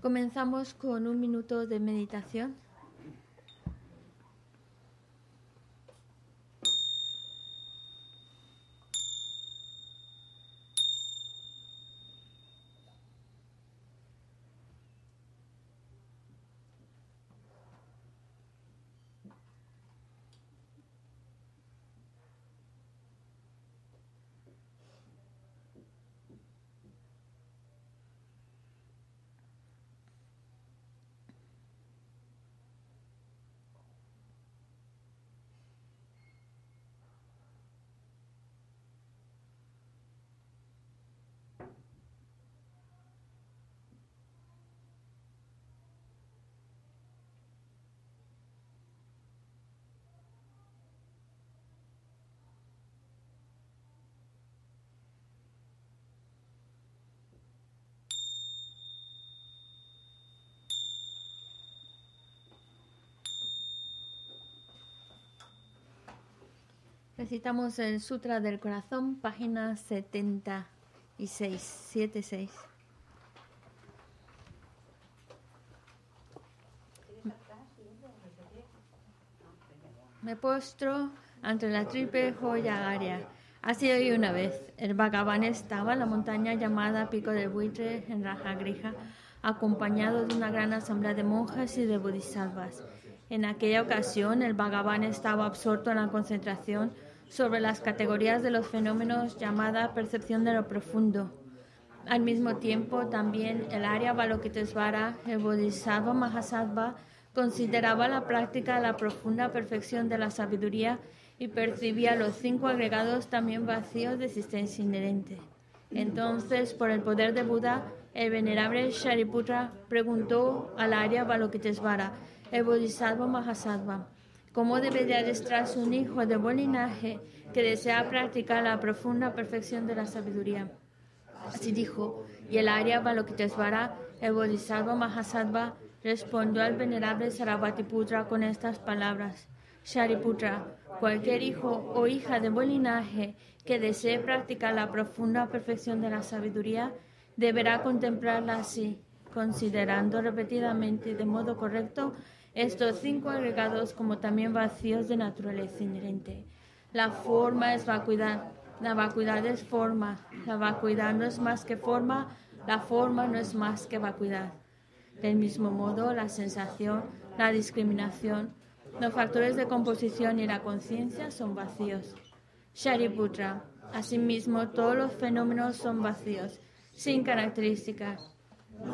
Comenzamos con un minuto de meditación. Recitamos el Sutra del Corazón, página 76, 76. Me postro ante la triple joya área. Así hoy una vez, el Bhagavan estaba en la montaña llamada Pico del Buitre en Rajagrija, acompañado de una gran asamblea de monjas y de bodhisattvas. En aquella ocasión, el Bhagavan estaba absorto en la concentración sobre las categorías de los fenómenos llamada percepción de lo profundo. Al mismo tiempo, también el Arya Balokitesvara, el Bodhisattva Mahasattva, consideraba la práctica la profunda perfección de la sabiduría y percibía los cinco agregados también vacíos de existencia inherente. Entonces, por el poder de Buda, el venerable Shariputra preguntó al Arya Balokitesvara, el Bodhisattva Mahasattva, cómo debe de adestrarse un hijo de buen linaje que desea practicar la profunda perfección de la sabiduría. Así dijo, y el Arya Balokitesvara, el Bodhisattva Mahasattva, respondió al venerable Sarabhatiputra con estas palabras. Shariputra, cualquier hijo o hija de buen linaje que desee practicar la profunda perfección de la sabiduría, deberá contemplarla así, considerando repetidamente y de modo correcto estos cinco agregados como también vacíos de naturaleza inherente. La forma es vacuidad, la vacuidad es forma, la vacuidad no es más que forma, la forma no es más que vacuidad. Del mismo modo, la sensación, la discriminación, los factores de composición y la conciencia son vacíos. Shariputra, asimismo, todos los fenómenos son vacíos, sin características.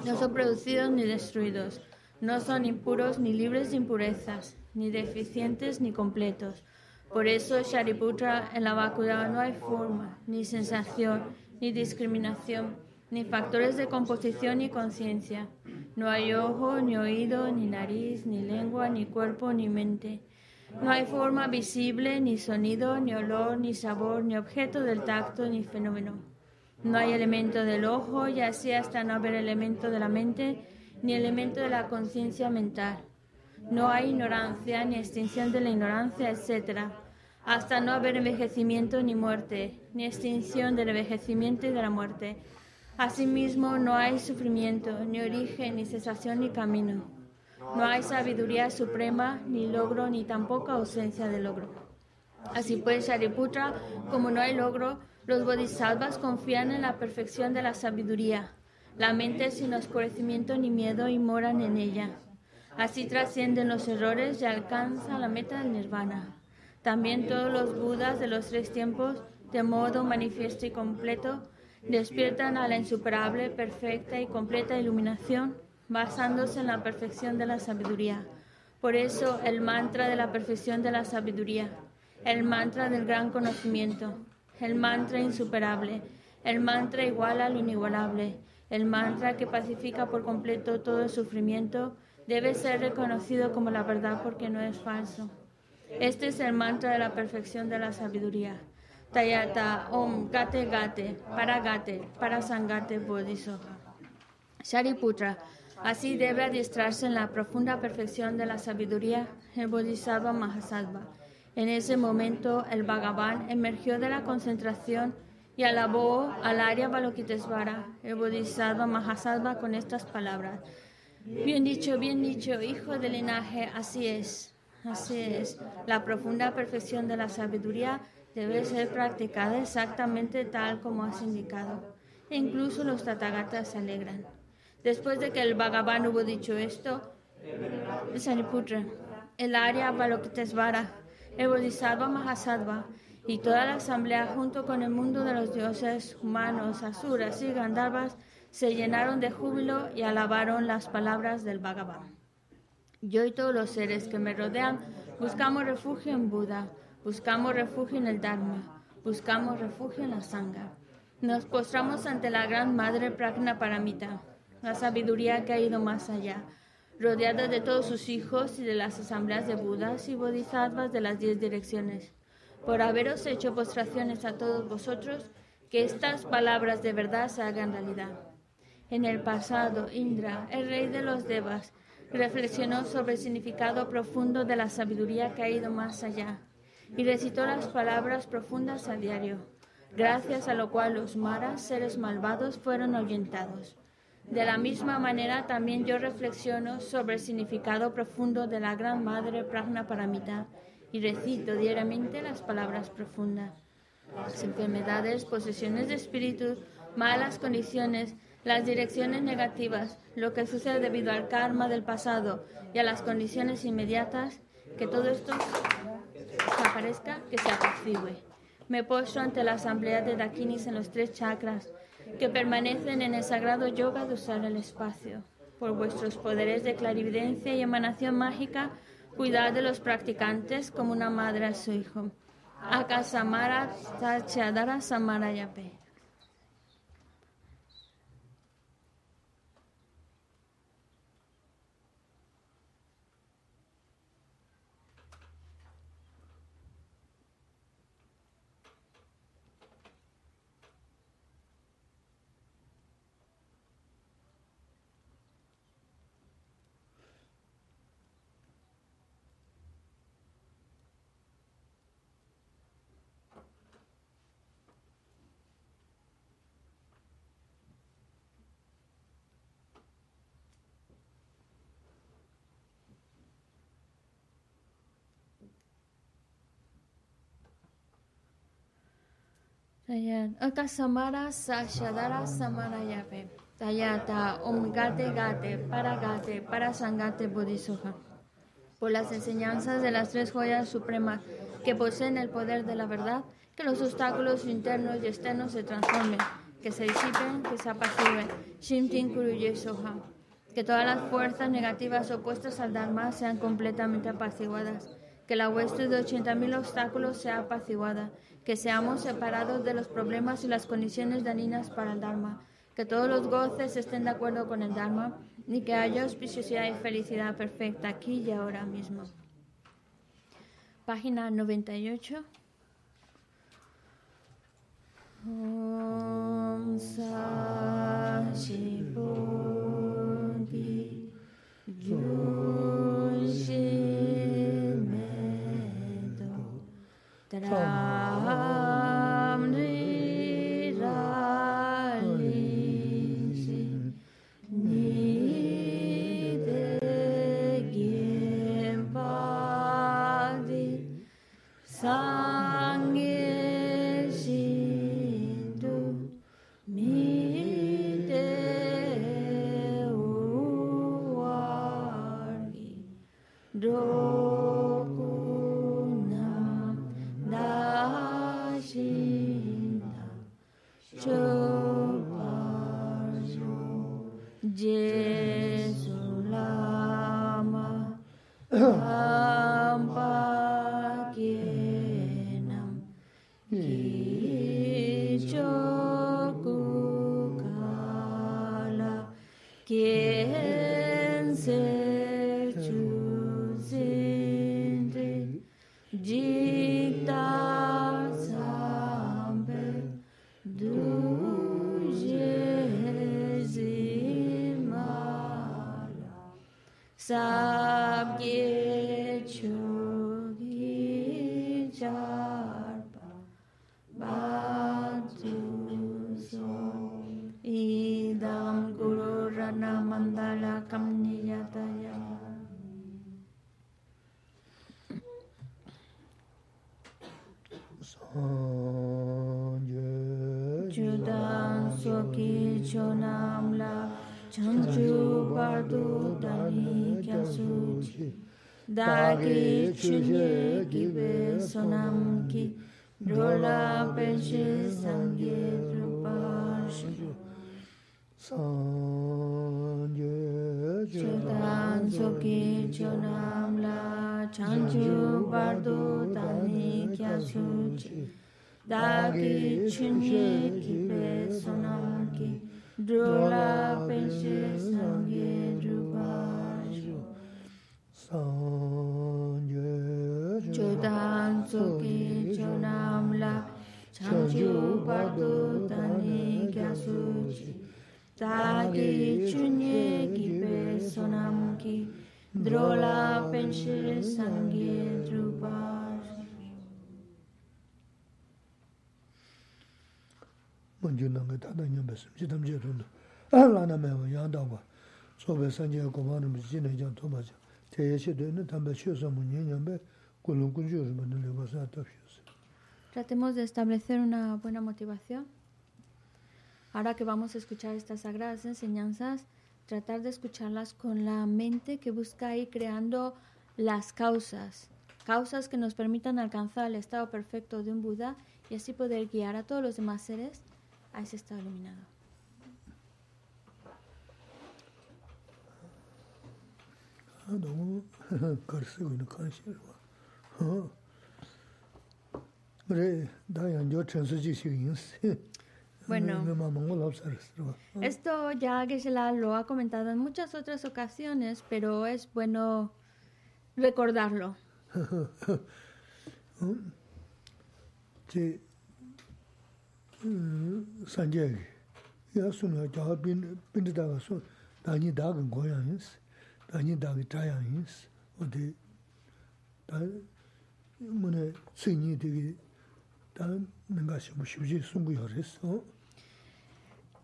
No son producidos ni destruidos no son impuros ni libres de impurezas, ni deficientes ni completos. Por eso, Shariputra, en la vacuidad no hay forma, ni sensación, ni discriminación, ni factores de composición ni conciencia. No hay ojo, ni oído, ni nariz, ni lengua, ni cuerpo, ni mente. No hay forma visible, ni sonido, ni olor, ni sabor, ni objeto del tacto, ni fenómeno. No hay elemento del ojo, y así hasta no haber elemento de la mente, ni elemento de la conciencia mental. No hay ignorancia ni extinción de la ignorancia, etc. Hasta no haber envejecimiento ni muerte, ni extinción del envejecimiento y de la muerte. Asimismo, no hay sufrimiento, ni origen, ni cesación, ni camino. No hay sabiduría suprema, ni logro, ni tampoco ausencia de logro. Así pues, Shariputra, como no hay logro, los bodhisattvas confían en la perfección de la sabiduría la mente sin oscurecimiento ni miedo y moran en ella. Así trascienden los errores y alcanza la meta del nirvana. También todos los budas de los tres tiempos, de modo manifiesto y completo, despiertan a la insuperable, perfecta y completa iluminación, basándose en la perfección de la sabiduría. Por eso el mantra de la perfección de la sabiduría, el mantra del gran conocimiento, el mantra insuperable, el mantra igual al inigualable, el mantra que pacifica por completo todo el sufrimiento debe ser reconocido como la verdad porque no es falso. Este es el mantra de la perfección de la sabiduría. Tayata Om Gate Gate Para Gate Para Sangate Bodhisattva. Shariputra, así debe adiestrarse en la profunda perfección de la sabiduría el Bodhisattva Mahasattva. En ese momento el Bhagavan emergió de la concentración y alabó al Arya Balokitesvara, el Bodhisattva Mahasattva, con estas palabras. Bien dicho, bien dicho, hijo del linaje, así es. Así es. La profunda perfección de la sabiduría debe ser practicada exactamente tal como has indicado. E incluso los tatagatas se alegran. Después de que el Bhagavan hubo dicho esto, Saniputra, el Arya Balokitesvara, el Bodhisattva Mahasattva y toda la asamblea junto con el mundo de los dioses humanos, asuras y gandharvas se llenaron de júbilo y alabaron las palabras del Bhagavan. Yo y todos los seres que me rodean buscamos refugio en Buda, buscamos refugio en el Dharma, buscamos refugio en la Sangha. Nos postramos ante la gran Madre Pragna Paramita, la sabiduría que ha ido más allá, rodeada de todos sus hijos y de las asambleas de Budas y Bodhisattvas de las diez direcciones. Por haberos hecho postraciones a todos vosotros, que estas palabras de verdad se hagan realidad. En el pasado, Indra, el rey de los Devas, reflexionó sobre el significado profundo de la sabiduría que ha ido más allá y recitó las palabras profundas a diario, gracias a lo cual los maras, seres malvados, fueron ahuyentados. De la misma manera, también yo reflexiono sobre el significado profundo de la Gran Madre Pragna Paramita y recito diariamente las palabras profundas. Las enfermedades, posesiones de espíritu, malas condiciones, las direcciones negativas, lo que sucede debido al karma del pasado y a las condiciones inmediatas, que todo esto aparezca, que se apacigüe. Me postro ante la asamblea de Dakinis en los tres chakras, que permanecen en el sagrado yoga de usar el espacio. Por vuestros poderes de clarividencia y emanación mágica, cuidad de los practicantes como una madre a su hijo. Akasamara Tachadara Samarayape. Aka samara samarayape. Tayata gate gate para bodhisoja. Por las enseñanzas de las tres joyas supremas que poseen el poder de la verdad, que los obstáculos internos y externos se transformen, que se disipen, que se apaciguen. Kuruye soja. Que todas las fuerzas negativas opuestas al Dharma sean completamente apaciguadas. Que la hueste de 80.000 obstáculos sea apaciguada que seamos separados de los problemas y las condiciones dañinas para el Dharma, que todos los goces estén de acuerdo con el Dharma y que haya auspiciosidad y felicidad perfecta aquí y ahora mismo. Página 98. Om de dagi chunye gibe sonam ki drola benche sangye drupa shuru sangye chodan soki chonam la chanju bardu tani kya suchi dagi chunye gibe sonam ki drola benche sangye drupa Chodan tsuki chonamla Changju bardu tani gyasuji Tagi chunye kipe sonamki Drola penshi sangi drubar Manju nanga tata nyamba samsi tamche rundu Lana mewa yandangwa Sobe sanje kumarumbi jine jan tomaja Tratemos de establecer una buena motivación. Ahora que vamos a escuchar estas sagradas enseñanzas, tratar de escucharlas con la mente que busca ir creando las causas, causas que nos permitan alcanzar el estado perfecto de un Buda y así poder guiar a todos los demás seres a ese estado iluminado. 너무 거르스고 있는 관심을 봐. 그래 다양 저 전수지식 인스. Bueno. mamá mongola observas, Esto ya Geshe-la lo ha comentado en muchas otras ocasiones, pero es bueno recordarlo. 제 산제 야수는 저 빈, 빈다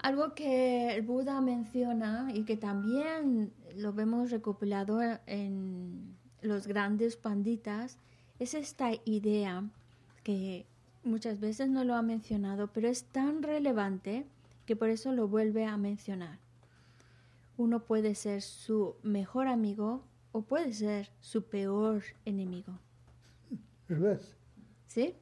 Algo que el Buda menciona y que también lo vemos recopilado en los grandes panditas es esta idea que muchas veces no lo ha mencionado, pero es tan relevante que por eso lo vuelve a mencionar uno puede ser su mejor amigo o puede ser su peor enemigo. ¿Verdad? ¿Sí?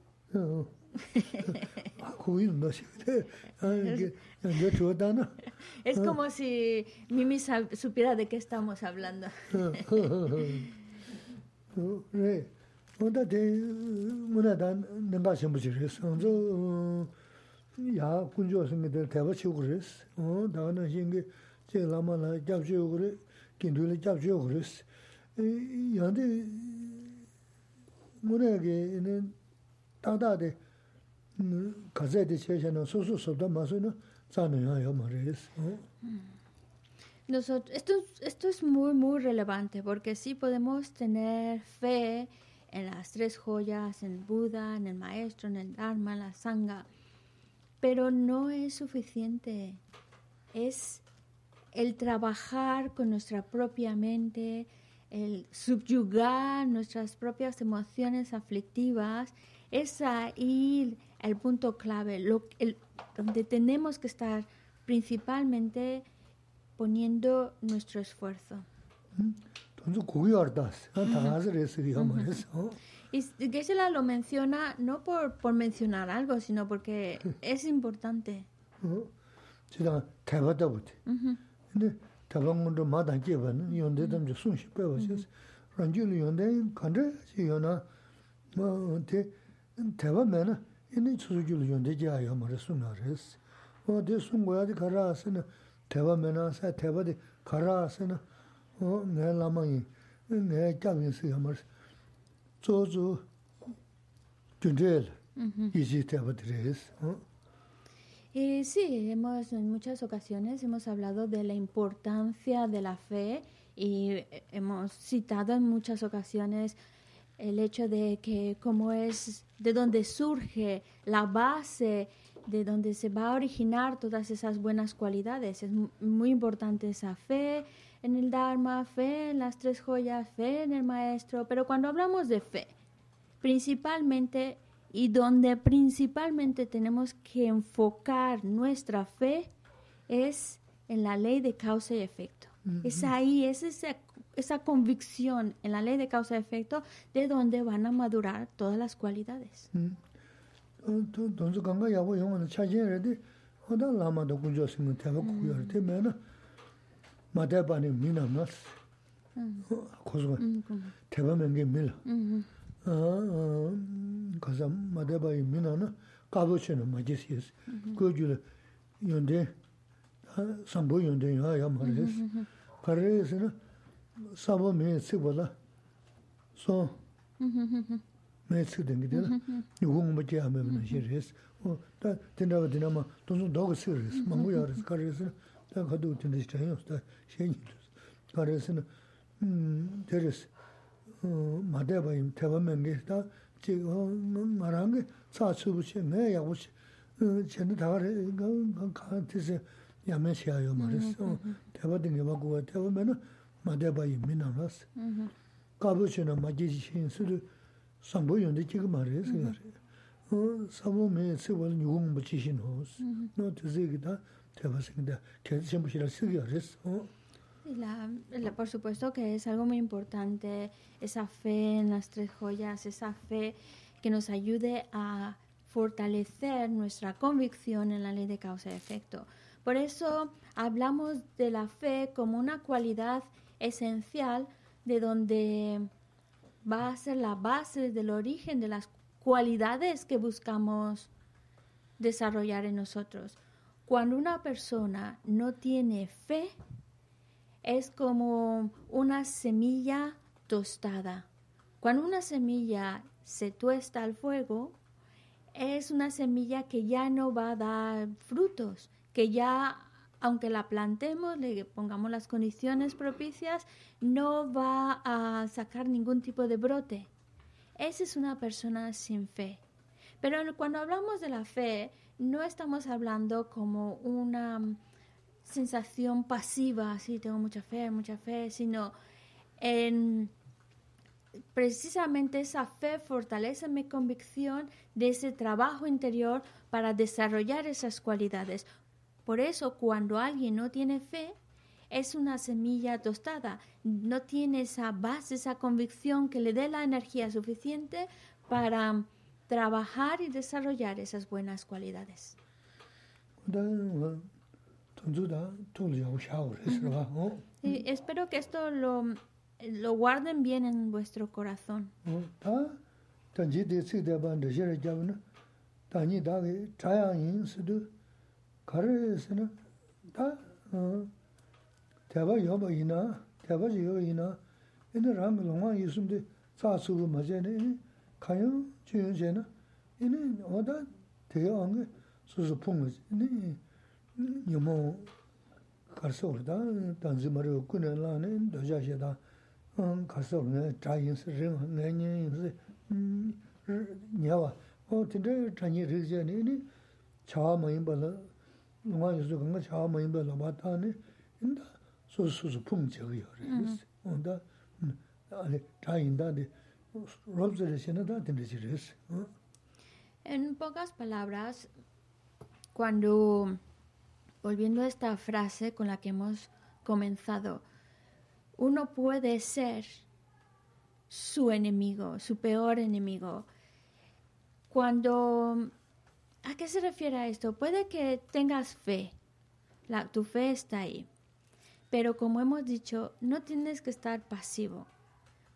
Es como si Mimi supiera de qué estamos hablando. che lama la gyabshu Nosotros, esto, esto es muy, muy relevante porque sí podemos tener fe en las tres joyas, en Buda, en el Maestro, en el Dharma, en la Sangha, pero no es suficiente. Es el trabajar con nuestra propia mente, el subyugar nuestras propias emociones aflictivas, es ahí el punto clave, lo, el, donde tenemos que estar principalmente poniendo nuestro esfuerzo. y lo menciona no por, por mencionar algo, sino porque es importante. 다 대바다 보대. Ujú. 근데 대방문도 마다 깨바는 연대 좀 숨쉬 빼버렸어. 란줄이 연대 간데 지요나 뭐한테 대바면은 이니 수주를 연대 자요 말했어 말했어. 어디 숨고야지 가라서는 대바면은 사 대바디 가라서는 어 내라마이 내 잡인스 말했어. 조조 준들 이지 대바드레스. 어? Y sí, hemos, en muchas ocasiones hemos hablado de la importancia de la fe y eh, hemos citado en muchas ocasiones el hecho de que como es de donde surge la base, de donde se va a originar todas esas buenas cualidades. Es mu- muy importante esa fe en el Dharma, fe en las tres joyas, fe en el Maestro, pero cuando hablamos de fe, principalmente y donde principalmente tenemos que enfocar nuestra fe es en la ley de causa y efecto. Es ahí, es esa, esa convicción en la ley de causa y efecto de donde van a madurar todas las cualidades. 가서 마데바이 미나나 까보체는 마지스 그줄 연데 sambu yonde yaa yaa maris. Karayasi na sabu mei tsikbala so mei tsikdengi dila yugungu machi yaa mei bina shi res. Ta tindawa dina ma tonsu doga tsik res, mangu yaa res. Karayasi na ta kadu tinda shi chayon, ta shengi res. Karayasi na teres madheba yi teba mengi ta 지금 말한 게 사수부시 내 야부시 전에 다가래 가한테서 야매 시야요 말했어 대바든 게 맞고 대보면은 마대바이 민나라스 가부시는 마지지 신수를 상보연데 지금 말했어 어 사모메 세월 유공 붙이신 호스 너 드세기다 대바생다 계속 전부시라 쓰기 알았어 La, por supuesto que es algo muy importante esa fe en las tres joyas, esa fe que nos ayude a fortalecer nuestra convicción en la ley de causa y efecto. Por eso hablamos de la fe como una cualidad esencial de donde va a ser la base del origen de las cualidades que buscamos desarrollar en nosotros. Cuando una persona no tiene fe, es como una semilla tostada. Cuando una semilla se tuesta al fuego, es una semilla que ya no va a dar frutos, que ya, aunque la plantemos, le pongamos las condiciones propicias, no va a sacar ningún tipo de brote. Esa es una persona sin fe. Pero cuando hablamos de la fe, no estamos hablando como una sensación pasiva, sí, tengo mucha fe, mucha fe, sino en precisamente esa fe fortalece mi convicción de ese trabajo interior para desarrollar esas cualidades. Por eso cuando alguien no tiene fe, es una semilla tostada, no tiene esa base, esa convicción que le dé la energía suficiente para trabajar y desarrollar esas buenas cualidades. espero que esto lo, lo guarden bien en vuestro corazón. Nyamo karso da la ne doja she ne se ne yin se nyawa o je ne ni la la ba ta ne inda su su su yo re ale de she na En pocas palabras, cuando volviendo a esta frase con la que hemos comenzado, uno puede ser su enemigo, su peor enemigo. Cuando... ¿A qué se refiere esto? Puede que tengas fe, tu fe está ahí, pero como hemos dicho, no tienes que estar pasivo,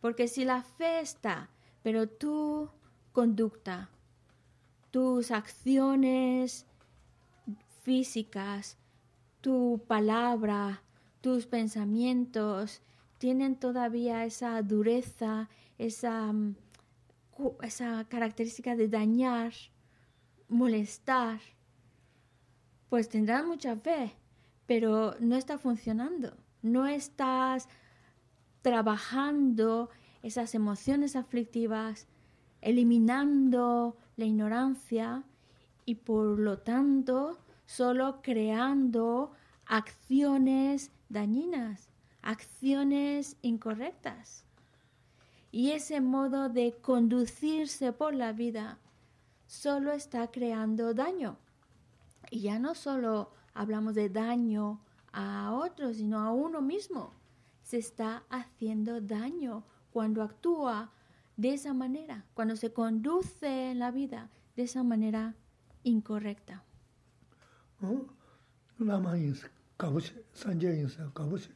porque si la fe está, pero tu conducta, tus acciones físicas, tu palabra, tus pensamientos tienen todavía esa dureza, esa, mm, esa característica de dañar, molestar, pues tendrás mucha fe, pero no está funcionando, no estás trabajando esas emociones aflictivas, eliminando la ignorancia y por lo tanto solo creando acciones dañinas, acciones incorrectas. Y ese modo de conducirse por la vida solo está creando daño. Y ya no solo hablamos de daño a otros, sino a uno mismo. Se está haciendo daño cuando actúa de esa manera, cuando se conduce en la vida de esa manera incorrecta. 라마 인스 가보시 산제 인스 가보시.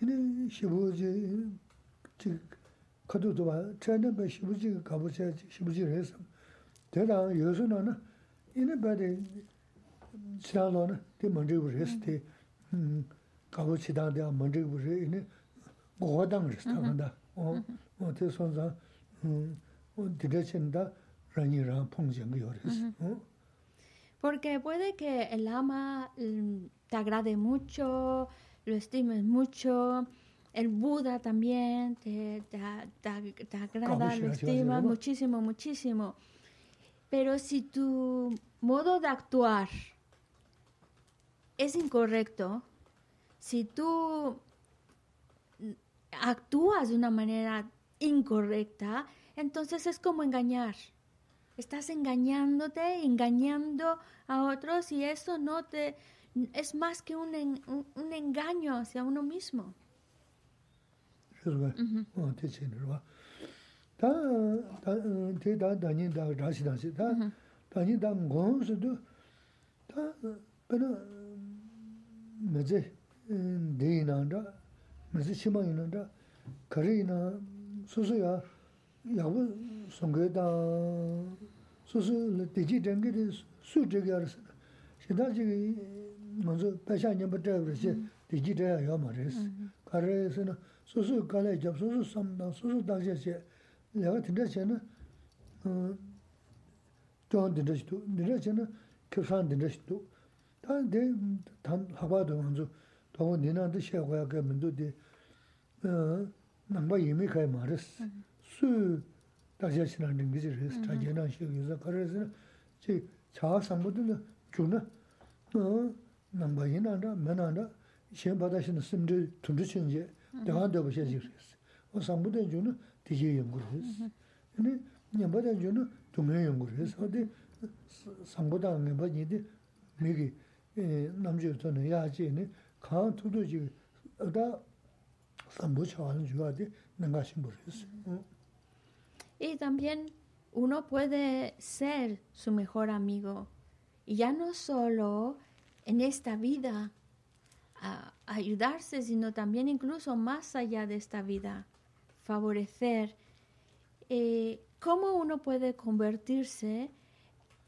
이네 시부지 즉 카도도 봐. 전에 배 시부지 가보시 시부지 해서. 대랑 요소는 이네 배데 지나로는 그 먼저 했을 때 가보시 다다 먼저 그래 이네 고화당 스타간다. 어 어때 손자 음 디레신다. 라니랑 풍쟁이 요래서. 어? Porque puede que el ama te agrade mucho, lo estimes mucho, el Buda también te, te, te, te agrada, lo estimas muchísimo, muchísimo. Pero si tu modo de actuar es incorrecto, si tú actúas de una manera incorrecta, entonces es como engañar. Estás engañándote, engañando a otros y eso no te es más que un, un, engaño hacia uno mismo. 야부 송게다 소소 대지 전기를 수적이야 시다지 먼저 배샤님 버터 그러지 디지털 야 말레스 가레스는 소소 갈래 잡 소소 삼다 소소 당제세 내가 된다 전에 어 저한테 된다시도 내가 전에 교산 된다시도 단데 단 하바도 먼저 더 내나도 시하고야 그 문도디 어 남바 이미 가이 말레스 su daksha shinandin gizi resi, chagye nang shio yuza karasi na, chi chaa sambudu na gyu na, nangba yin nanda, me nanda, shen badashi na simdi tundu chingi, dawa daba shia jik resi. O sambudu gyu na digi yungu resi. Yini nyamba dan gyu na dunga yungu resi. Odi sambudu nyamba nidi migi namji uto na yaji yini, kaa tudu jigi, da sambu chawa na juwa di nanga shimbu resi. Y también uno puede ser su mejor amigo. Y ya no solo en esta vida ayudarse, sino también incluso más allá de esta vida, favorecer. Eh, ¿Cómo uno puede convertirse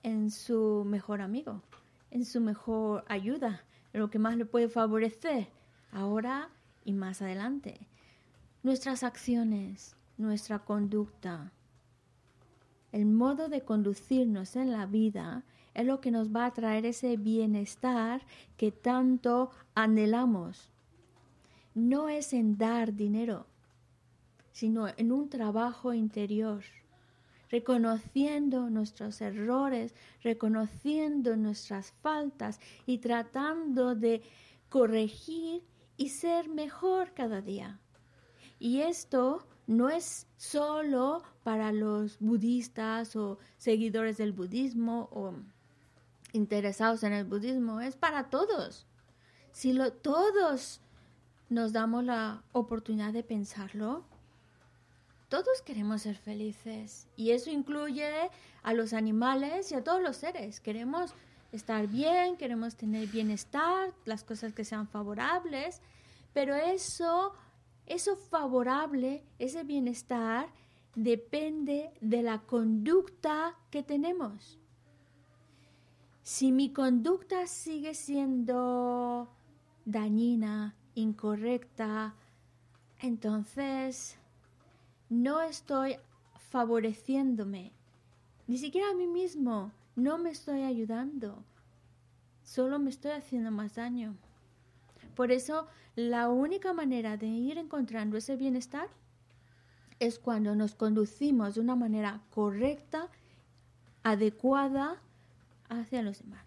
en su mejor amigo? en su mejor ayuda, lo que más le puede favorecer ahora y más adelante. Nuestras acciones, nuestra conducta, el modo de conducirnos en la vida es lo que nos va a traer ese bienestar que tanto anhelamos. No es en dar dinero, sino en un trabajo interior reconociendo nuestros errores, reconociendo nuestras faltas y tratando de corregir y ser mejor cada día. Y esto no es solo para los budistas o seguidores del budismo o interesados en el budismo, es para todos. Si lo, todos nos damos la oportunidad de pensarlo, todos queremos ser felices y eso incluye a los animales y a todos los seres. Queremos estar bien, queremos tener bienestar, las cosas que sean favorables, pero eso, eso favorable, ese bienestar, depende de la conducta que tenemos. Si mi conducta sigue siendo dañina, incorrecta, entonces no estoy favoreciéndome, ni siquiera a mí mismo, no me estoy ayudando, solo me estoy haciendo más daño. Por eso, la única manera de ir encontrando ese bienestar es cuando nos conducimos de una manera correcta, adecuada hacia los demás.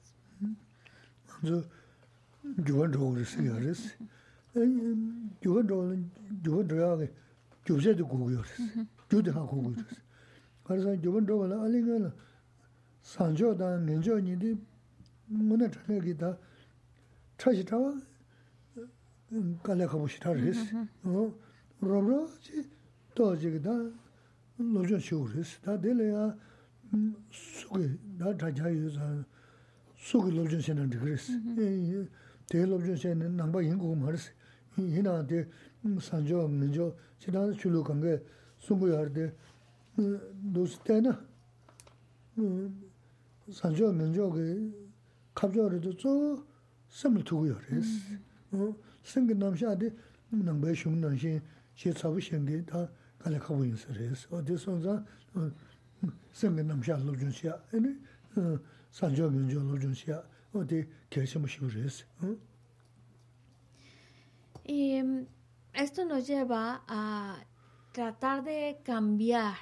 gyubze de gugu yores, gyubde ha gugu yores. Kari san gyuban dhoga la ali nga la sanjo da ngenjo ni di mona chane gi da chashi chawa kala khabu shi tar res ro ro chi to ji da lo jo shu res da de le ya su ge da cha cha yu sa su ge lo jo shen na de res de lo jo shen na ba yin gu ma res yin na de sanjo ngenjo chi da chu lu kang ge su gu ya de do ste na 산조 민족의 갑조르도 저 섬을 두고 요레스 어 생긴 남샤데 능배 흉능신 시 차부 생기 다 갈래 가고 있어레스 어디 손자 생긴 남샤 로준시야 아니 산조 민족 로준시야 어디 계시면 쉬우레스 어 Y esto nos lleva a tratar de cambiar,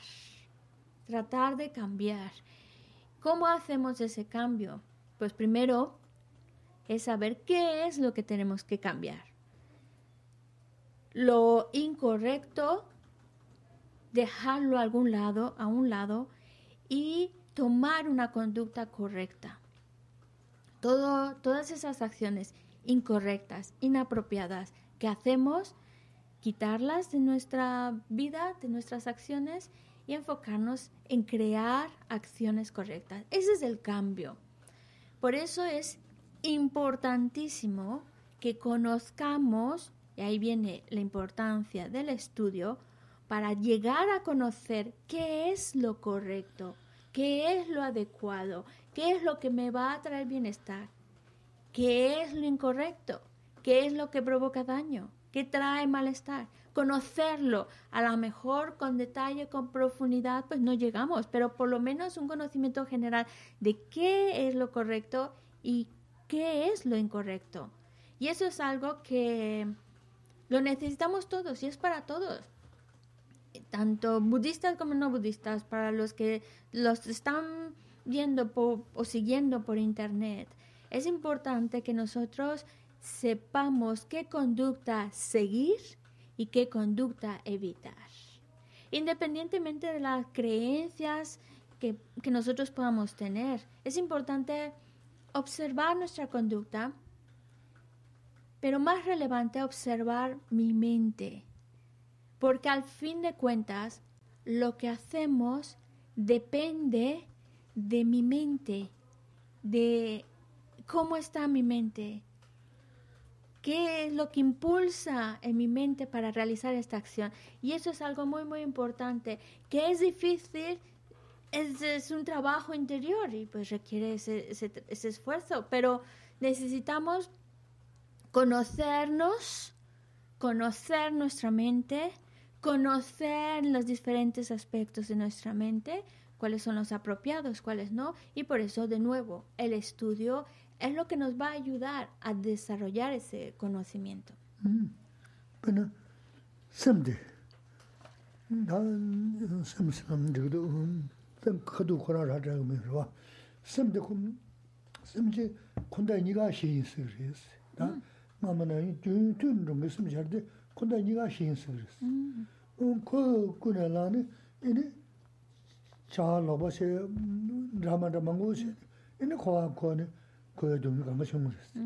tratar de cambiar. ¿Cómo hacemos ese cambio? Pues primero es saber qué es lo que tenemos que cambiar. Lo incorrecto, dejarlo a algún lado, a un lado, y tomar una conducta correcta. Todo, todas esas acciones incorrectas, inapropiadas que hacemos, quitarlas de nuestra vida, de nuestras acciones y enfocarnos en crear acciones correctas. Ese es el cambio. Por eso es importantísimo que conozcamos, y ahí viene la importancia del estudio, para llegar a conocer qué es lo correcto, qué es lo adecuado, qué es lo que me va a traer bienestar, qué es lo incorrecto, qué es lo que provoca daño, qué trae malestar conocerlo. A lo mejor con detalle, con profundidad, pues no llegamos, pero por lo menos un conocimiento general de qué es lo correcto y qué es lo incorrecto. Y eso es algo que lo necesitamos todos y es para todos. Tanto budistas como no budistas, para los que los están viendo o siguiendo por internet. Es importante que nosotros sepamos qué conducta seguir y qué conducta evitar. Independientemente de las creencias que, que nosotros podamos tener, es importante observar nuestra conducta, pero más relevante observar mi mente, porque al fin de cuentas lo que hacemos depende de mi mente, de cómo está mi mente, ¿Qué es lo que impulsa en mi mente para realizar esta acción? Y eso es algo muy, muy importante, que es difícil, es, un trabajo interior y pues requiere ese, ese esfuerzo, pero necesitamos conocernos, conocer nuestra mente, conocer los diferentes aspectos de nuestra mente, cuáles son los apropiados, cuáles no, y por eso de nuevo el estudio es lo que nos va a ayudar a desarrollar ese conocimiento. Bueno, 마마나 균튼 좀 있으면 잘데 근데 네가 신스 그랬어. 음그 그나라니 이니 자 로버세 라마다 망고시 이니 코아 코네 그에 좀 감아 좀 그랬어.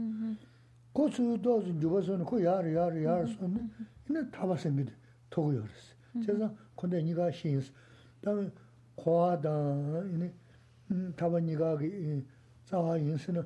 고수도 좀 주버서는 그 야르 야르 야르 손 이니 타바생 그래. 토고 그랬어. 그래서 근데 네가 신스 다음에 코아다 이니 타바니가 이 자와 인스는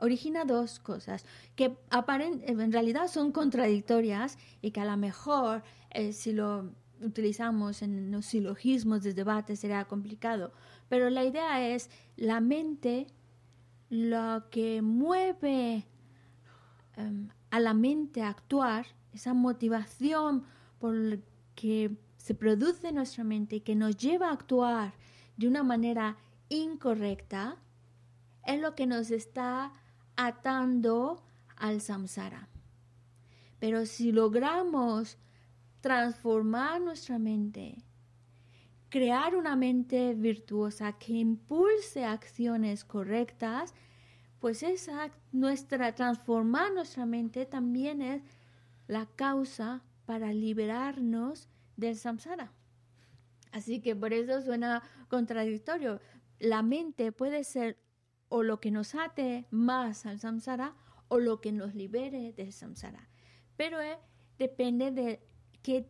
Origina dos cosas que en realidad son contradictorias y que a lo mejor eh, si lo utilizamos en los silogismos de debate sería complicado. Pero la idea es la mente lo que mueve em, a la mente a actuar, esa motivación por que se produce en nuestra mente y que nos lleva a actuar de una manera incorrecta es lo que nos está atando al samsara. Pero si logramos transformar nuestra mente, crear una mente virtuosa que impulse acciones correctas, pues esa nuestra transformar nuestra mente también es la causa para liberarnos del samsara. Así que por eso suena contradictorio. La mente puede ser o lo que nos ate más al samsara o lo que nos libere del samsara. Pero eh, depende de qué,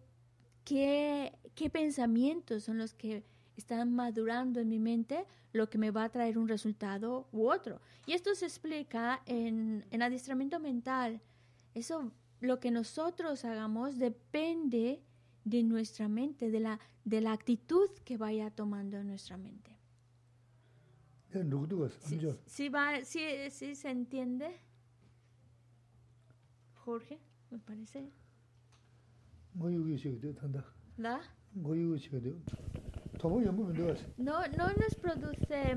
qué, qué pensamientos son los que están madurando en mi mente, lo que me va a traer un resultado u otro. Y esto se explica en, en adiestramiento mental. Eso, lo que nosotros hagamos depende de nuestra mente, de la, de la actitud que vaya tomando nuestra mente. ¿Sí, va, sí, sí se entiende? Jorge, me parece. ¿Da? No, no nos produce...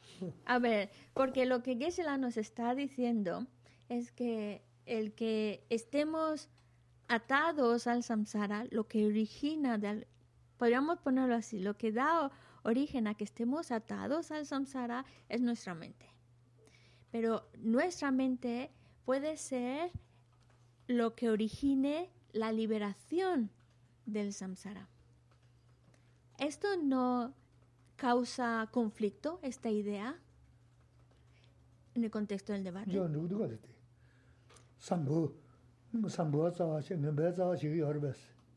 A ver, porque lo que Gesela nos está diciendo es que el que estemos atados al samsara, lo que origina, podríamos ponerlo así, lo que da origen a que estemos atados al samsara es nuestra mente. Pero nuestra mente puede ser lo que origine la liberación del samsara. ¿Esto no causa conflicto, esta idea, en el contexto del debate?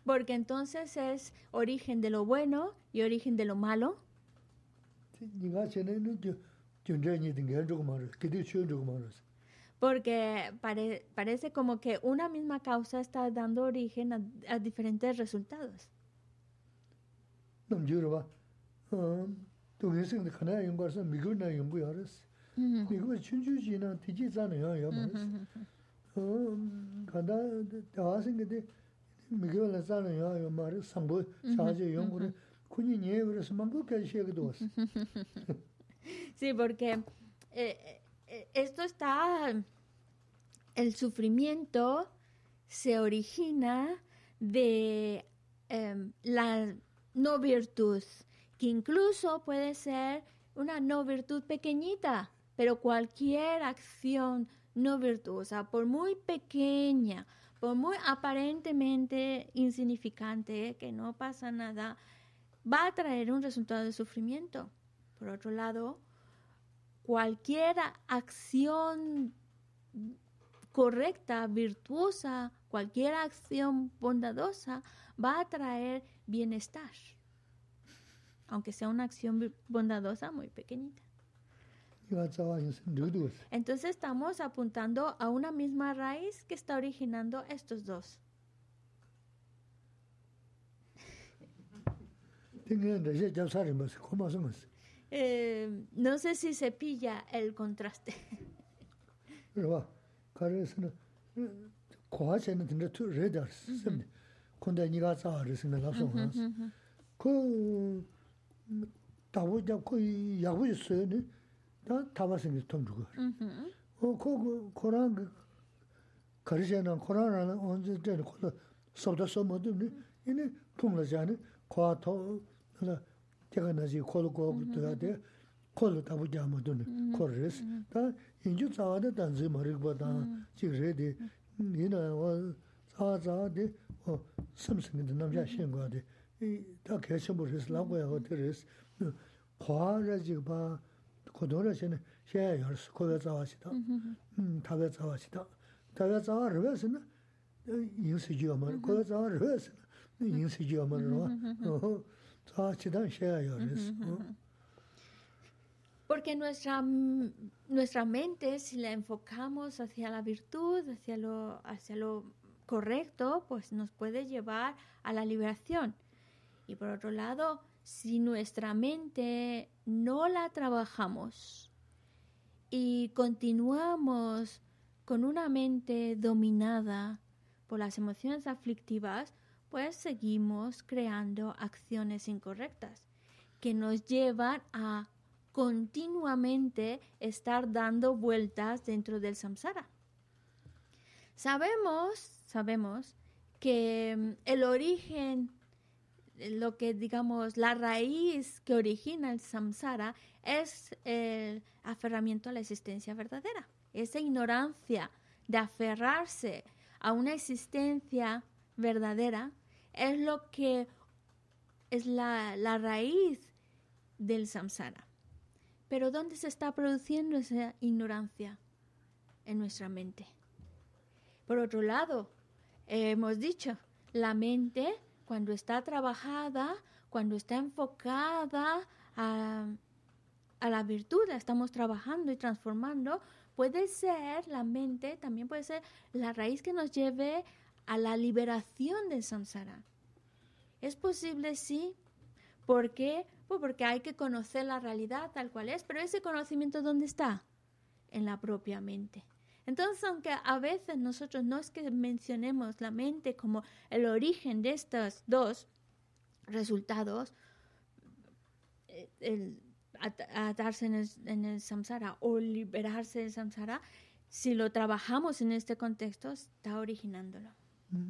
Porque entonces es origen de lo bueno y origen de lo malo. Porque parece como que una misma causa está dando origen a, diferentes resultados. Sí, porque eh, eh, esto está, el sufrimiento se origina de em, la no virtud, que incluso puede ser una no virtud pequeñita, pero cualquier acción no virtuosa, por muy pequeña, por muy aparentemente insignificante, que no pasa nada, va a traer un resultado de sufrimiento. Por otro lado, cualquier acción correcta, virtuosa, cualquier acción bondadosa va a traer bienestar, aunque sea una acción bondadosa muy pequeñita. Entonces estamos apuntando a una misma raíz que está originando estos dos. Eh, no sé si se pilla el contraste. 다 타바스미 톰 주고. 어 코고 코랑 가르제는 코로나는 언제 때 코로 소다 소모도 이니 통라잖아. 코아토 나 제가 나지 코로 코도 하데 코로 다 보지 아무도 코르스 다 인주 자와데 단지 머릭보다 지레디 니나 와 자자데 어 섬섬인데 남자 신고하데 이다 개선을 해서 나고야 어디를 과라지 봐. Porque nuestra, nuestra mente, si la enfocamos hacia la virtud, hacia lo, hacia lo correcto, pues nos puede llevar a la liberación. Y por otro lado, si nuestra mente no la trabajamos y continuamos con una mente dominada por las emociones aflictivas, pues seguimos creando acciones incorrectas que nos llevan a continuamente estar dando vueltas dentro del samsara. Sabemos, sabemos que el origen, lo que digamos, la raíz que origina el samsara es el aferramiento a la existencia verdadera. Esa ignorancia de aferrarse a una existencia verdadera es lo que es la, la raíz del samsara. Pero ¿dónde se está produciendo esa ignorancia? En nuestra mente. Por otro lado, hemos dicho, la mente cuando está trabajada, cuando está enfocada a, a la virtud, la estamos trabajando y transformando, puede ser la mente, también puede ser la raíz que nos lleve a la liberación del samsara. Es posible, sí, porque pues porque hay que conocer la realidad tal cual es, pero ese conocimiento ¿dónde está? En la propia mente. Entonces, aunque a veces nosotros no es que mencionemos la mente como el origen de estos dos resultados, eh, el atarse en el, en el samsara o liberarse del samsara, si lo trabajamos en este contexto, está originándolo. Mm,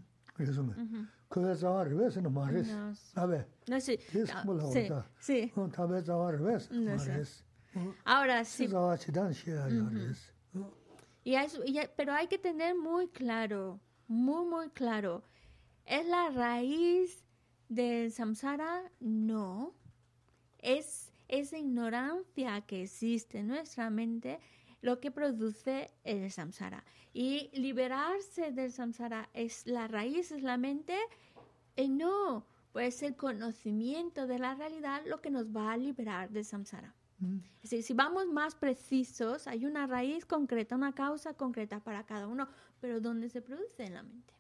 kuwe zawa rwes no ma res. Abe. No, sí. Sí. No, tabe zawa rwes ma res. Ahora sí. Zawa chidan shia. Y eso, y, pero hay que tener muy claro, muy, muy claro, ¿es la raíz del samsara? No. Es esa ignorancia que existe en nuestra mente lo que produce el samsara. Y liberarse del samsara es la raíz, es la mente. No, pues el conocimiento de la realidad lo que nos va a liberar del samsara. Mm. si vamos más precisos, hay una raíz concreta, una causa concreta para cada uno, pero ¿dónde se produce en la mente?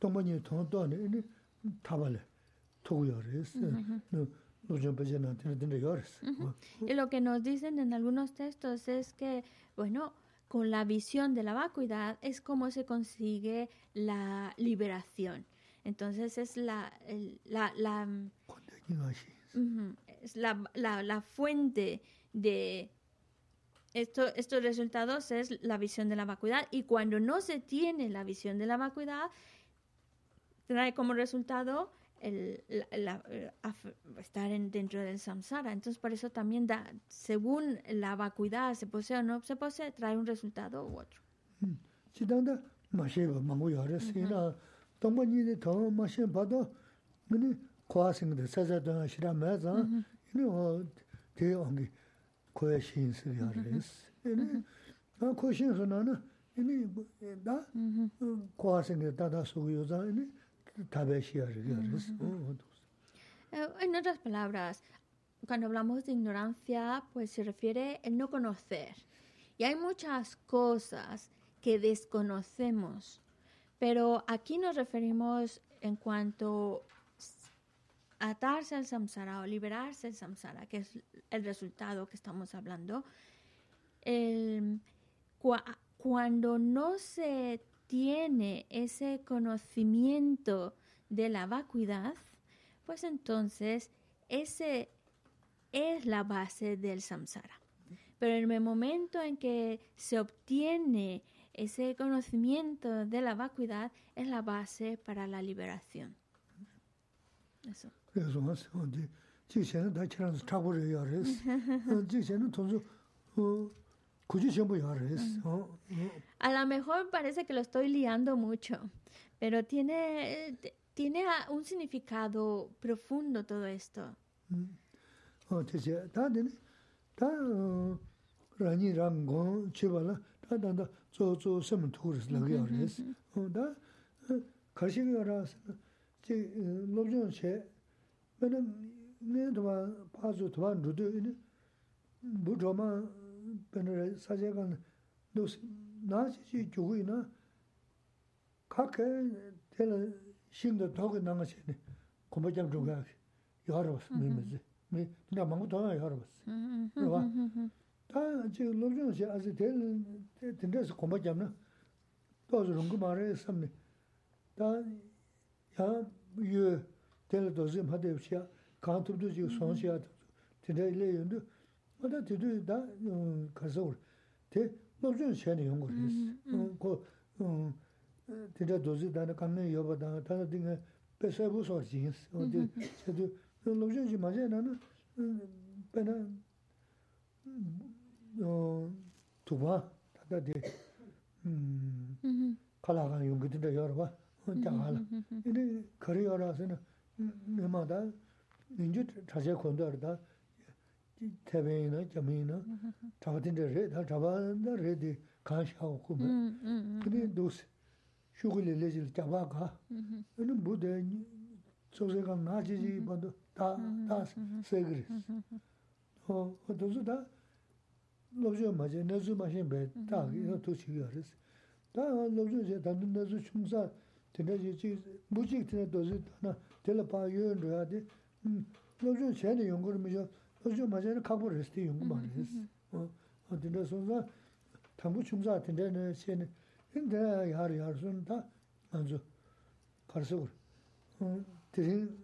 동문이 돈도네 타발래 토고요 그래서 Y lo que nos dicen en algunos textos es que, bueno, con la visión de la vacuidad es como se consigue la liberación. Entonces es la, la, la, es la, la, la, fuente de esto, estos resultados es la visión de la vacuidad y cuando no se tiene la visión de la vacuidad trae como resultado el, la, estar en, dentro del samsara. Entonces, por eso también da, según la vacuidad se posee o no se posee, trae un resultado u otro. Tōngpa nīdi tōngpa ma xiān pātō, ngini kuwa sīngdi sāsā tōngā shirā mē zāng, ngini o tē ōngi kuwa xīn sī yā rīs. Ngini kuwa xīn sū nā na, ngini dā kuwa sīngdi tātā sūgu yō zāng, ngini tābē xī yā rīs. En otras palabras, cuando hablamos de ignorancia, pues se refiere el no conocer. Y hay muchas cosas que desconocemos pero aquí nos referimos en cuanto a atarse al samsara o liberarse del samsara, que es el resultado que estamos hablando. cuando no se tiene ese conocimiento de la vacuidad, pues entonces ese es la base del samsara. Pero en el momento en que se obtiene ese conocimiento de la vacuidad es la base para la liberación. Eso. A lo mejor parece que lo estoy liando mucho, pero tiene, tiene un significado profundo todo esto. bēnirā sācā kāna dōs nā chī chī gyūgui nā kā kā tēla shīngdā tōgī nā ngā chī nī kumbā chāp chūgā kī yāra bās mī mī zī mī nā māngu tōgā yāra bās rā tā chī lō rīng chī āsī tēla tīndrā sī kumbā chāp nā dōs rōngu mā rā sām nī tā yā yu tēla dōsī mā tēp chī yā kāntūp dōsī sōng chī yā tēla ilē yundu 아다 뒤도 다 가서 대 넘전 챤이 연구 했어. 그 대다 도지 다나 감네 여보다 다나 딩에 배서 부서 진스. 어디 저도 넘전지 맞아 나는 배나 어 두바 다다 대 음. 칼아가 연구된다 여러 봐. 혼자 알아. 근데 거리 알아서는 내마다 인주 자세 건도 알다. 태베이나 자메이나 잡아든데 레 잡아나 레디 간샤고 꾸메 근데 도스 슈글레 레질 잡아가 아니 부데 소세가 나지지 봐도 다다 세그리 어 도스다 로저 맞아 내주 마신 베다 이거 도치여스 다 로저제 단든 내주 충사 되는지 무직 되는 도스 나 텔레파 요연도 하디 로저 전에 연구를 미죠 아주 맞아요. 각보 레스트 연구 말이스. 어 근데 소자 당부 충사 같은데는 시에는 근데 야리 야르선다 먼저 가서 음 드린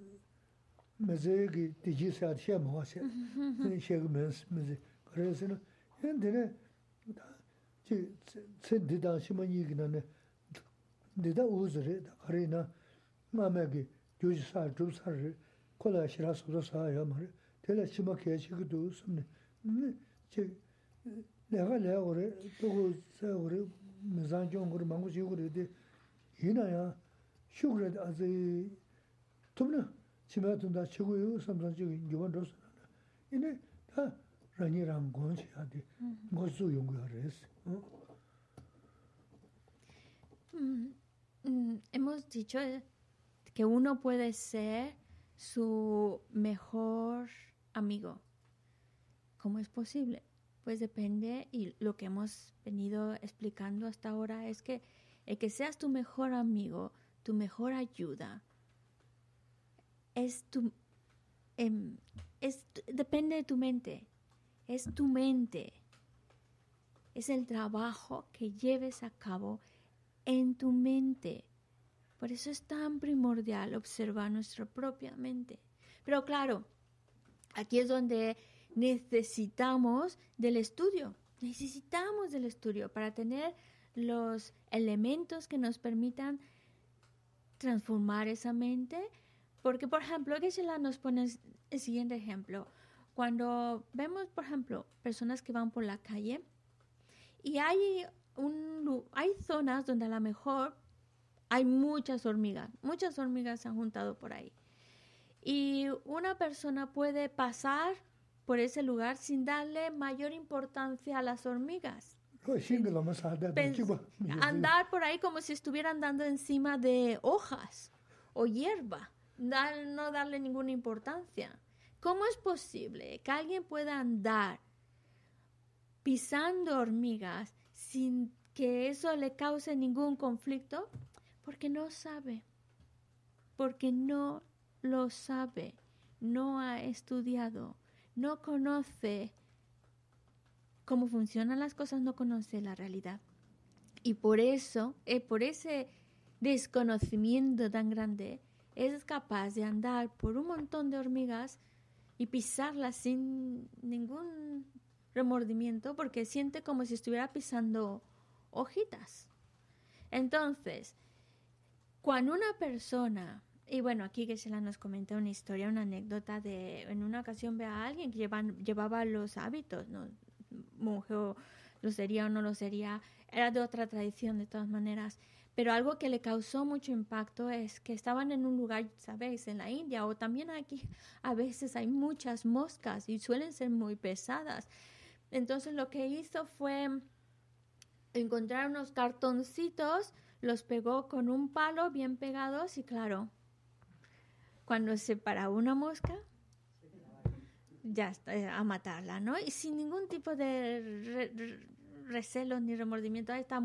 메제기 디지사 시에 뭐하세. 그 시에가 메제 그래서는 근데 지 세디다 시만이긴 하네. 데다 우즈레 가리나 마메기 교지사 좀사를 콜라 싫어서 그래서 하여 말이야. tēlā shīmā kēyā shīgī dō sōmne, chē lēgā lēgā gōrē, tōgō sā gōrē, mizāng jōng gōrē, mānggō shī gōrē dē, yīnā yā, shī gōrē dā zī, tōmne, chīmā tōndā chī gō yō samsāng chī gō yōgān dō sō nā, yīnē tā rāñi rāng gōng chī yā dē, mm-hmm. ngō sō yōng gō yā rē sī. Mm, mm, hemos dicho que uno puede ser su mejor amigo. ¿Cómo es posible? Pues depende y lo que hemos venido explicando hasta ahora es que el que seas tu mejor amigo, tu mejor ayuda, es tu, em, es, depende de tu mente, es tu mente, es el trabajo que lleves a cabo en tu mente. Por eso es tan primordial observar nuestra propia mente. Pero claro, aquí es donde necesitamos del estudio. Necesitamos del estudio para tener los elementos que nos permitan transformar esa mente. Porque, por ejemplo, Geshe-la nos pone el siguiente ejemplo. Cuando vemos, por ejemplo, personas que van por la calle y hay, un, hay zonas donde a lo mejor hay muchas hormigas, muchas hormigas se han juntado por ahí. Y una persona puede pasar por ese lugar sin darle mayor importancia a las hormigas. Andar por ahí como si estuvieran andando encima de hojas o hierba, no darle ninguna importancia. ¿Cómo es posible que alguien pueda andar pisando hormigas sin que eso le cause ningún conflicto? Porque no sabe, porque no lo sabe, no ha estudiado, no conoce cómo funcionan las cosas, no conoce la realidad. Y por eso, eh, por ese desconocimiento tan grande, es capaz de andar por un montón de hormigas y pisarlas sin ningún remordimiento porque siente como si estuviera pisando hojitas. Entonces, cuando una persona, y bueno, aquí que se la nos comenta una historia, una anécdota de, en una ocasión ve a alguien que llevan, llevaba los hábitos, ¿no? monje lo sería o no lo sería, era de otra tradición de todas maneras, pero algo que le causó mucho impacto es que estaban en un lugar, ¿sabéis?, en la India o también aquí a veces hay muchas moscas y suelen ser muy pesadas. Entonces lo que hizo fue encontrar unos cartoncitos los pegó con un palo bien pegados y claro, cuando se para una mosca, ya está, eh, a matarla, ¿no? Y sin ningún tipo de recelo ni remordimiento, ahí está,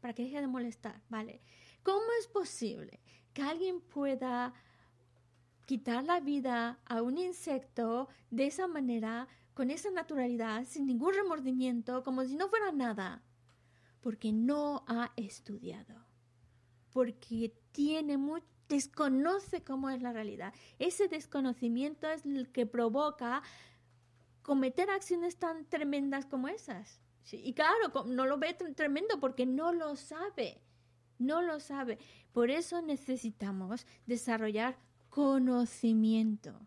para que deje de molestar, ¿vale? ¿Cómo es posible que alguien pueda quitar la vida a un insecto de esa manera, con esa naturalidad, sin ningún remordimiento, como si no fuera nada? Porque no ha estudiado, porque tiene mucho desconoce cómo es la realidad. Ese desconocimiento es el que provoca cometer acciones tan tremendas como esas. Y claro, no lo ve tremendo porque no lo sabe, no lo sabe. Por eso necesitamos desarrollar conocimiento.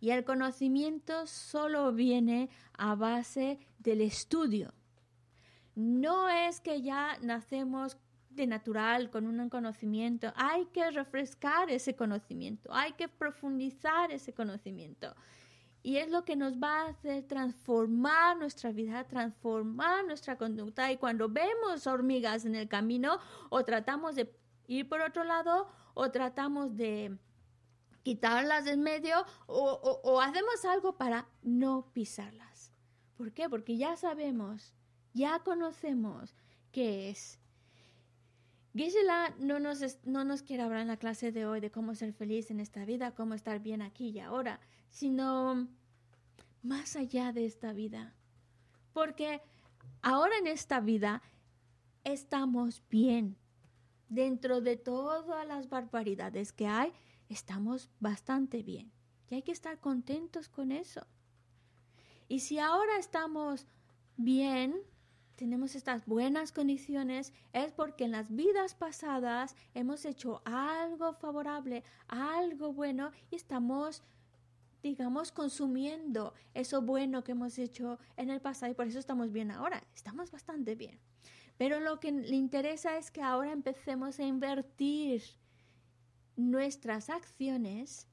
Y el conocimiento solo viene a base del estudio. No es que ya nacemos de natural, con un conocimiento. Hay que refrescar ese conocimiento, hay que profundizar ese conocimiento. Y es lo que nos va a hacer transformar nuestra vida, transformar nuestra conducta. Y cuando vemos hormigas en el camino, o tratamos de ir por otro lado, o tratamos de quitarlas del medio, o, o hacemos algo para no pisarlas. ¿Por qué? Porque ya sabemos, ya conocemos qué es Gisela no nos, no nos quiere hablar en la clase de hoy de cómo ser feliz en esta vida, cómo estar bien aquí y ahora, sino más allá de esta vida. Porque ahora en esta vida estamos bien. Dentro de todas las barbaridades que hay, estamos bastante bien. Y hay que estar contentos con eso. Y si ahora estamos bien, tenemos estas buenas condiciones es porque en las vidas pasadas hemos hecho algo favorable, algo bueno y estamos, digamos, consumiendo eso bueno que hemos hecho en el pasado y por eso estamos bien ahora. Estamos bastante bien. Pero lo que le interesa es que ahora empecemos a invertir nuestras acciones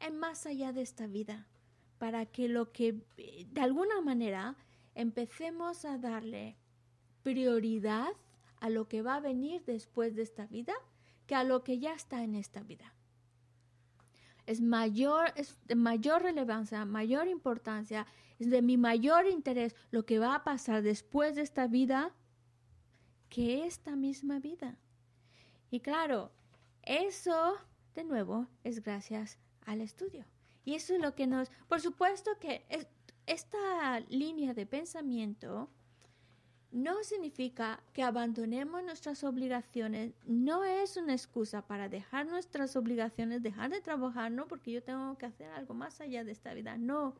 en más allá de esta vida, para que lo que de alguna manera empecemos a darle prioridad a lo que va a venir después de esta vida que a lo que ya está en esta vida. Es mayor, es de mayor relevancia, mayor importancia, es de mi mayor interés lo que va a pasar después de esta vida que esta misma vida. Y claro, eso de nuevo es gracias al estudio. Y eso es lo que nos, por supuesto que esta línea de pensamiento no significa que abandonemos nuestras obligaciones, no es una excusa para dejar nuestras obligaciones, dejar de trabajar, no porque yo tengo que hacer algo más allá de esta vida, no.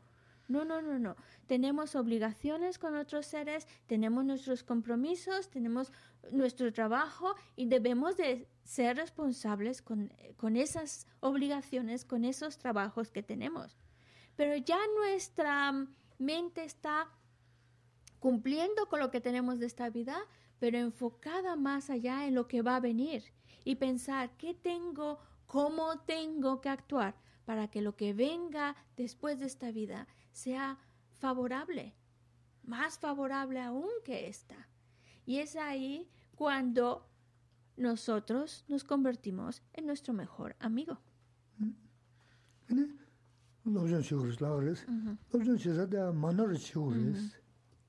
No, no, no, no. Tenemos obligaciones con otros seres, tenemos nuestros compromisos, tenemos nuestro trabajo y debemos de ser responsables con, con esas obligaciones, con esos trabajos que tenemos. Pero ya nuestra mente está cumpliendo con lo que tenemos de esta vida, pero enfocada más allá en lo que va a venir y pensar qué tengo, cómo tengo que actuar para que lo que venga después de esta vida sea favorable, más favorable aún que esta. Y es ahí cuando nosotros nos convertimos en nuestro mejor amigo.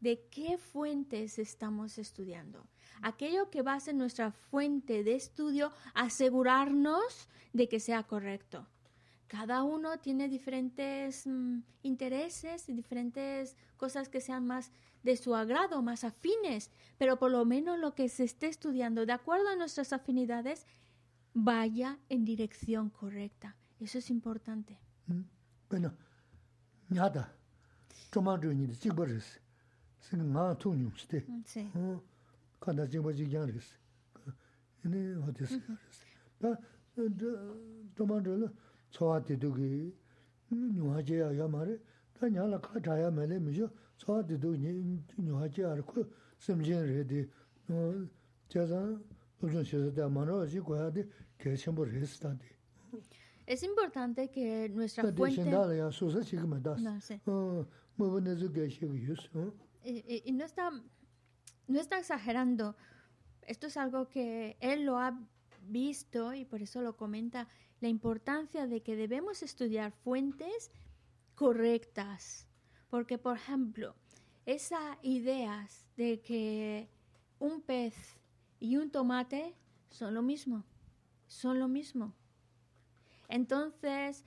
de qué fuentes estamos estudiando. Aquello que va a ser nuestra fuente de estudio, asegurarnos de que sea correcto. Cada uno tiene diferentes mm, intereses y diferentes cosas que sean más de su agrado, más afines, pero por lo menos lo que se esté estudiando, de acuerdo a nuestras afinidades, vaya en dirección correcta. Eso es importante. Mm. Bueno, nada. sik nga tu nyung site. Kanda jingpa jik yang rikis. Ini wati sik yang rikis. Da, dhamma dhila tsawa tidu ki nyungha jaya ya mara, da nyala ka dhaya mele misho tsawa tidu nyungha jaya riku simjin re di jazan lupchun shisa da mara waji kwaya di kaya chenpo rikis da di. Es importante que nuestra fuente... Da, de ya susa chikima das. No, sí. Mubu nezu kaya Y, no, está, no está exagerando. Esto es algo que él lo ha visto y por eso lo comenta, la importancia de que debemos estudiar fuentes correctas. Porque, por ejemplo, esas ideas de que un pez y un tomate son lo mismo, son lo mismo. Entonces...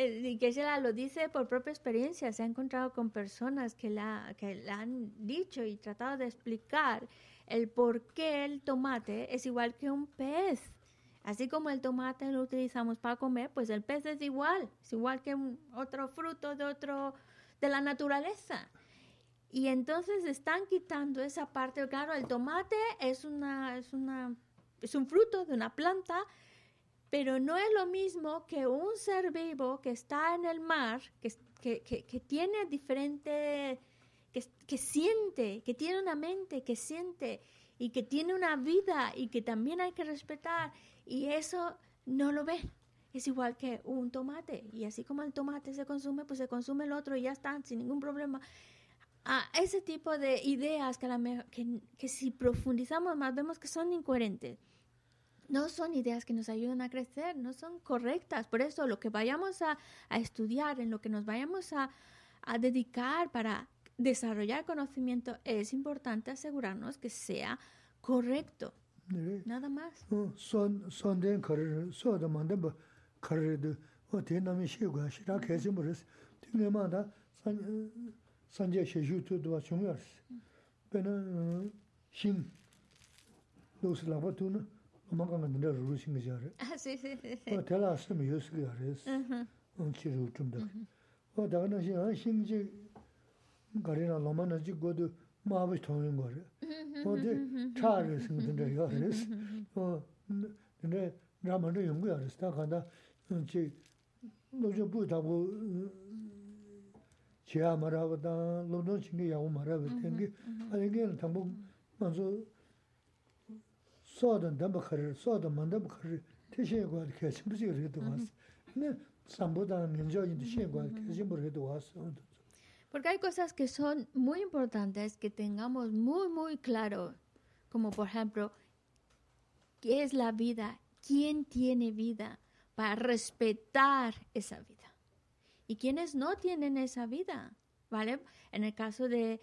Y que ella lo dice por propia experiencia, se ha encontrado con personas que la, que le han dicho y tratado de explicar el por qué el tomate es igual que un pez. Así como el tomate lo utilizamos para comer, pues el pez es igual, es igual que otro fruto de otro de la naturaleza. Y entonces están quitando esa parte, claro, el tomate es una es una es un fruto de una planta pero no es lo mismo que un ser vivo que está en el mar, que, que, tiene diferente, que, que siente, que tiene una mente, que siente y que tiene una vida y que también hay que respetar y eso no lo ve. Es igual que un tomate y así como el tomate se consume, pues se consume el otro y ya está, sin ningún problema. A ese tipo de ideas que, la, que, que si profundizamos más vemos que son incoherentes no son ideas que nos ayudan a crecer, no son correctas. Por eso lo que vayamos a, estudiar, en lo que nos vayamos a, dedicar para desarrollar conocimiento, es importante asegurarnos que sea correcto. Nada más. Son son de so de mande ba de o te na mi shi gua shi ra ke mo res. Tiene manda san san je she ju tu do chung shin. Dos la 도망가면 된다 루루신 거지 알아. 아, 세세. 어, 대라 쓰면 요스기 알았어. 음. 엄치로 좀 더. 어, 다가는 시 신지 가리나 로마나지 고도 마비 통인 거래. 어디 차를 쓰면 된다 알았어. 어, 근데 라마도 연구 알았어. 다 간다. 엄치 노조 부다고 제아 말하고다 로노 친구 야고 말하고 된게 아니 그냥 당복 먼저 소든 담바 커르 소든 만담 커르 태셰고 이렇게 심부지 그래도 왔어. 근데 삼보다는 민족인데 시행고 이렇게 심부르게도 왔어. Porque hay cosas que son muy importantes que tengamos muy, muy claro, como por ejemplo, ¿qué es la vida? ¿Quién tiene vida? Para respetar esa vida. ¿Y quiénes no tienen esa vida? ¿Vale? En el caso de,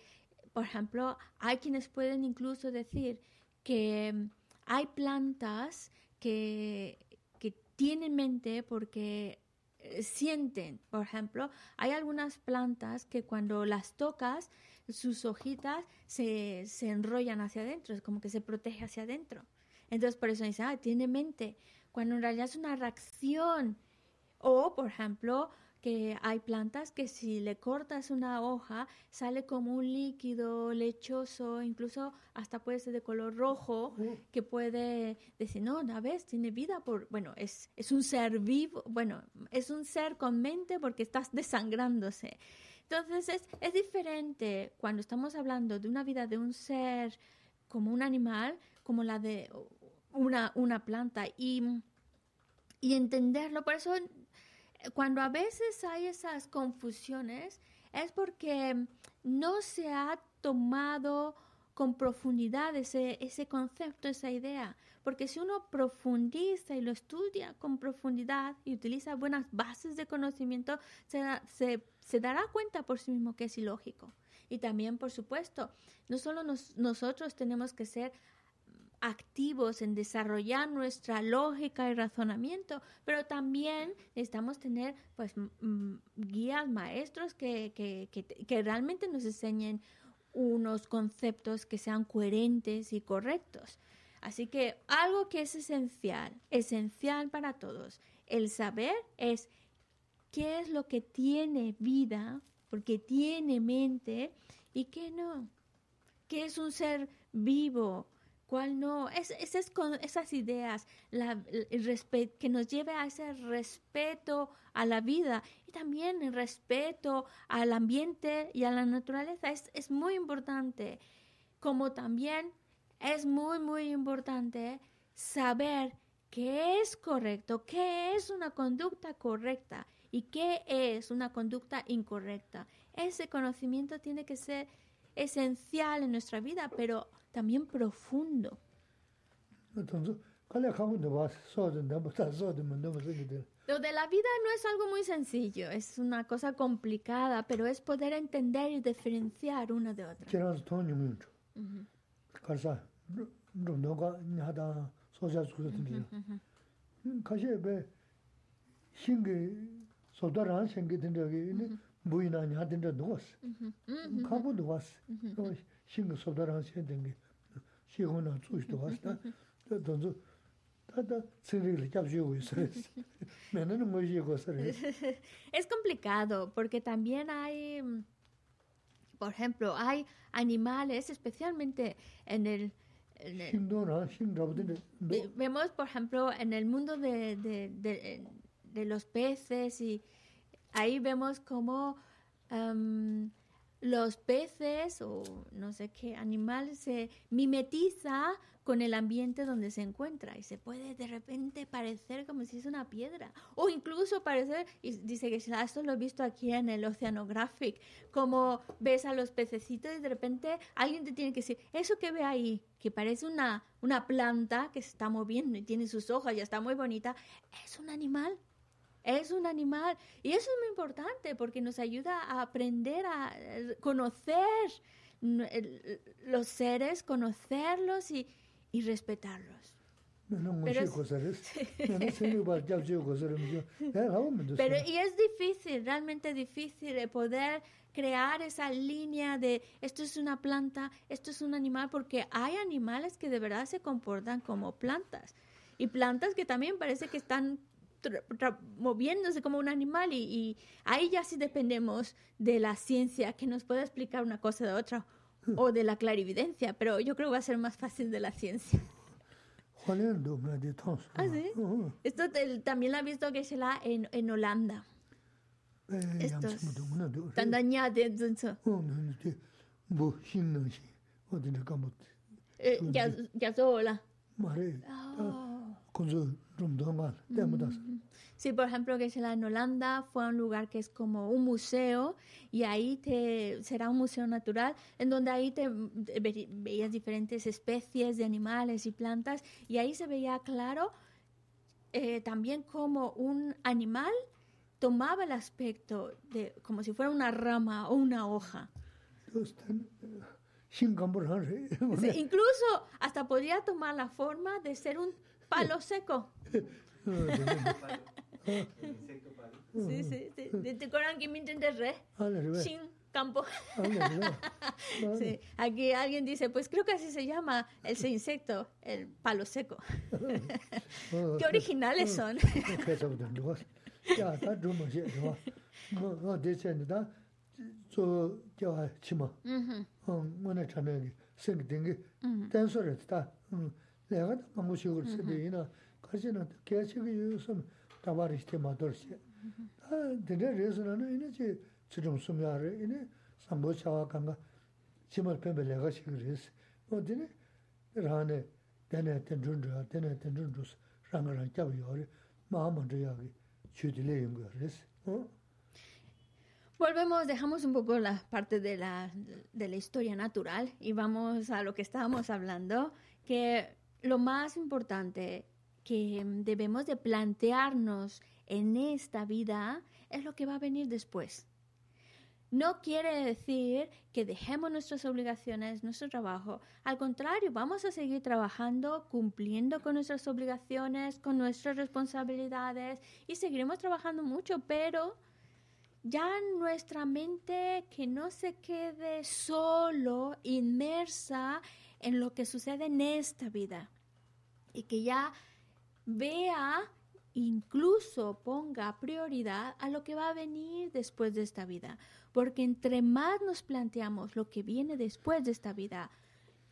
por ejemplo, hay quienes pueden incluso decir que hay plantas que, que tienen mente porque eh, sienten, por ejemplo, hay algunas plantas que cuando las tocas, sus hojitas se, se enrollan hacia adentro, es como que se protege hacia adentro. Entonces, por eso dicen, ah, tiene mente, cuando en realidad es una reacción. O, por ejemplo, que hay plantas que si le cortas una hoja sale como un líquido lechoso, incluso hasta puede ser de color rojo, que puede decir, no, una vez tiene vida por, bueno, es, es un ser vivo, bueno, es un ser con mente porque estás desangrándose. Entonces es, es diferente cuando estamos hablando de una vida de un ser como un animal, como la de una, una planta y, y entenderlo. Por eso cuando a veces hay esas confusiones es porque no se ha tomado con profundidad ese, ese concepto, esa idea. Porque si uno profundiza y lo estudia con profundidad y utiliza buenas bases de conocimiento, se, se, dará cuenta por sí mismo que es ilógico. Y también, por supuesto, no solo nosotros tenemos que ser activos en desarrollar nuestra lógica y razonamiento, pero también necesitamos tener pues guías, maestros que, que, que, realmente nos enseñen unos conceptos que sean coherentes y correctos. Así que algo que es esencial, esencial para todos, el saber es qué es lo que tiene vida, porque tiene mente y qué no, qué es un ser vivo, cuál no. Es, es, con esas ideas la, el que nos lleve a ese respeto a la vida y también el respeto al ambiente y a la naturaleza. Es, es muy importante. Como también es muy, muy importante saber qué es correcto, qué es una conducta correcta y qué es una conducta incorrecta. Ese conocimiento tiene que ser esencial en nuestra vida, pero también profundo. Lo de la vida no es algo muy sencillo, es una cosa complicada, pero es poder entender y diferenciar una de otra. buina nya den de dos ka bu dos so sing so da ran se den ge xi hu na zu shi dos da da don zu da da sin ri le jab ju es complicado porque también hay por ejemplo hay animales especialmente en el Vemos, por ejemplo, en el mundo de, de, de, de los peces y, ahí vemos cómo los peces o no sé qué animal se mimetiza con el ambiente donde se encuentra y se puede de repente parecer como si es una piedra o incluso parecer, y dice que esto lo he visto aquí en el Oceanographic, como ves a los pececitos y de repente alguien te tiene que decir, eso que ve ahí, que parece una, una planta que se está moviendo y tiene sus hojas y está muy bonita, es un animal es un animal. Y eso es muy importante porque nos ayuda a aprender a eh, conocer los seres, conocerlos y, y respetarlos. Pero, y es difícil, realmente difícil poder crear esa línea de esto es una planta, esto es un animal, porque hay animales que de verdad se comportan como plantas y plantas que también parece que están moviéndose como un animal y, ahí ya sí dependemos de la ciencia que nos pueda explicar una cosa de otra o de la clarividencia, pero yo creo que va a ser más fácil de la ciencia. ¿Ah, sí? Esto también lo ha visto que se la en, en Holanda. Estos. Dañados. Ya, ya sola. Sí, por ejemplo, que en Holanda fue un lugar que es como un museo y ahí te será un museo natural en donde ahí te veías diferentes especies de animales y plantas y ahí se veía claro eh, también como un animal tomaba el aspecto de como si fuera una rama o una hoja. incluso hasta podría tomar la forma de ser un palo seco. sí, sí, sí. ¿Te acuerdas que me re? Sin campo. sí. Aquí alguien dice, pues creo que así se llama ese insecto, el palo seco. Qué originales son. Ya, está drumo xie, ¿no? No, no, de chen da zo jiao chi ma. Mhm. Um, mo na chan ne, sing ding ge. Mhm. Dan so re ta. Um, 내가 너무 쉬울 수도 있나 가지나 계속 유선 다바리스테 마더시 아 근데 레스는 이제 지금 숨야를 이제 삼보차와 간가 심을 뱀벨레가 시그리스 어디네 라네 데네 텐준도 데네 텐준도 상가랑 잡이요 마음은 저기 추딜레 연구를 어 Volvemos, dejamos un poco la parte de la, de la historia natural y vamos a lo que estábamos hablando, que lo más importante que debemos de plantearnos en esta vida es lo que va a venir después. No quiere decir que dejemos nuestras obligaciones, nuestro trabajo. Al contrario, vamos a seguir trabajando, cumpliendo con nuestras obligaciones, con nuestras responsabilidades y seguiremos trabajando mucho, pero ya nuestra mente que no se quede solo inmersa en lo que sucede en esta vida y que ya vea, incluso ponga prioridad a lo que va a venir después de esta vida. Porque entre más nos planteamos lo que viene después de esta vida,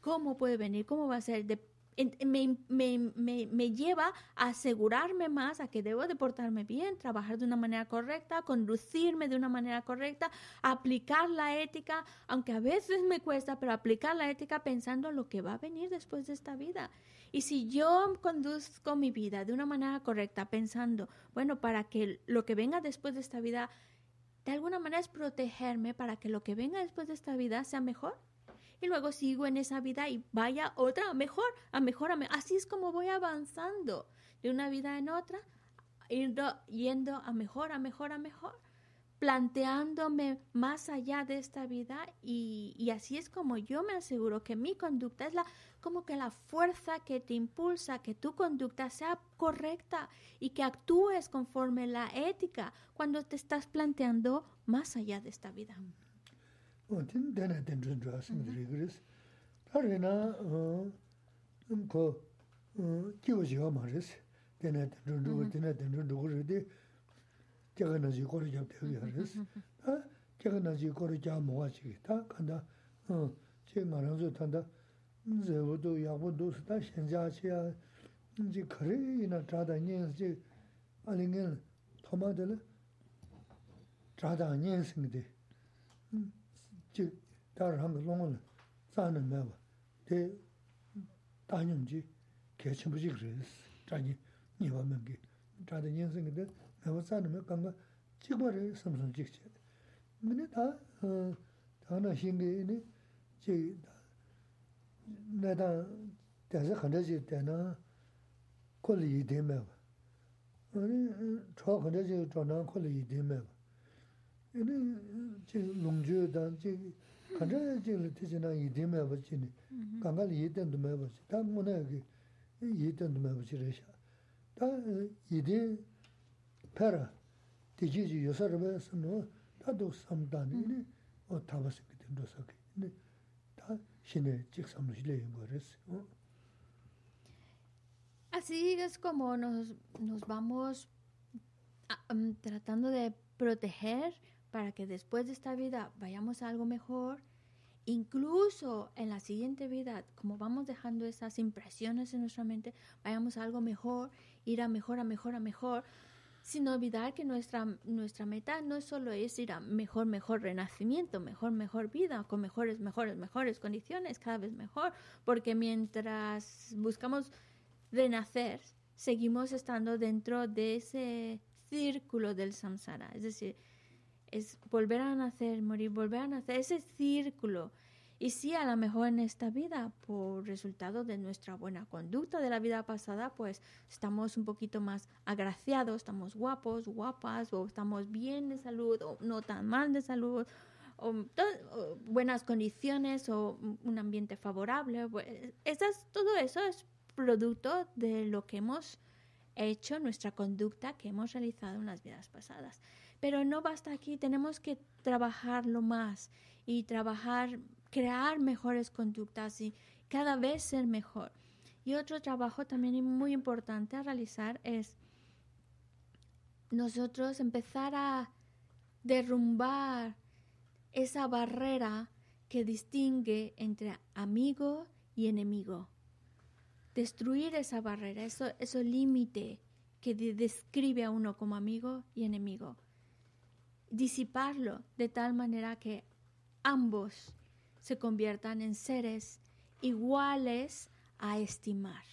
cómo puede venir, cómo va a ser, me, me, me, me, lleva a asegurarme más a que debo de portarme bien, trabajar de una manera correcta, conducirme de una manera correcta, aplicar la ética, aunque a veces me cuesta, pero aplicar la ética pensando en lo que va a venir después de esta vida. Y si yo conduzco mi vida de una manera correcta, pensando, bueno, para que lo que venga después de esta vida, de alguna manera es protegerme para que lo que venga después de esta vida sea mejor, y luego sigo en esa vida y vaya otra mejor, a mejor, a mejor. Así es como voy avanzando de una vida en otra, yendo, yendo a mejor, a mejor, a mejor, planteándome más allá de esta vida y, y, así es como yo me aseguro que mi conducta es la como que la fuerza que te impulsa que tu conducta sea correcta y que actúes conforme la ética cuando te estás planteando más allá de esta vida. zēvadu, yāgvadu, sitā shenjāchiyā, jī khari yinā trādā ñiñs jī āli ngil thomā dila trādā ñiñs ngdi, jī dhār hāng lōngu zāna mēwa, dē tāñyum jī kēchimbu jī khrīs, trāñi ñiwa mēngi, trādā ñiñs ngdi mēwa zāna mē kāngā jīgwa rī samsam jīg chē. Mīni tā, tā nā 那当电视看这些电脑，过了一天没吧？嗯，炒看这些专门过了一天没吧？因为这龙居当这看这这这些那一天没不去呢，刚刚一天都没不去，他没那个一天都没不去这些，他一天拍了，第几集有啥子呗？什么他都上不到呢？哦，他不是给听多少个呢？Así es como nos, nos vamos um, tratando de proteger para que después de esta vida vayamos a algo mejor, incluso en la siguiente vida, como vamos dejando esas impresiones en nuestra mente, vayamos a algo mejor, ir a mejor, a mejor, a mejor, sin olvidar que nuestra, nuestra meta no solo es ir a mejor, mejor renacimiento, mejor, mejor vida, con mejores, mejores, mejores condiciones, cada vez mejor, porque mientras buscamos renacer, seguimos estando dentro de ese círculo del samsara, es decir, es volver a nacer, morir, volver a nacer, ese círculo. Y sí, a lo mejor en esta vida, por resultado de nuestra buena conducta de la vida pasada, pues estamos un poquito más agraciados, estamos guapos, guapas, o estamos bien de salud, o no tan mal de salud, o, buenas condiciones, o un ambiente favorable. Pues, esas, todo eso es producto de lo que hemos hecho, nuestra conducta que hemos realizado en las vidas pasadas. Pero no basta aquí, tenemos que trabajarlo más y trabajar, crear mejores conductas y cada vez ser mejor. Y otro trabajo también muy importante a realizar es nosotros empezar a derrumbar esa barrera que distingue entre amigo y enemigo. Destruir esa barrera, eso, eso límite que describe a uno como amigo y enemigo disiparlo de tal manera que ambos se conviertan en seres iguales a estimar.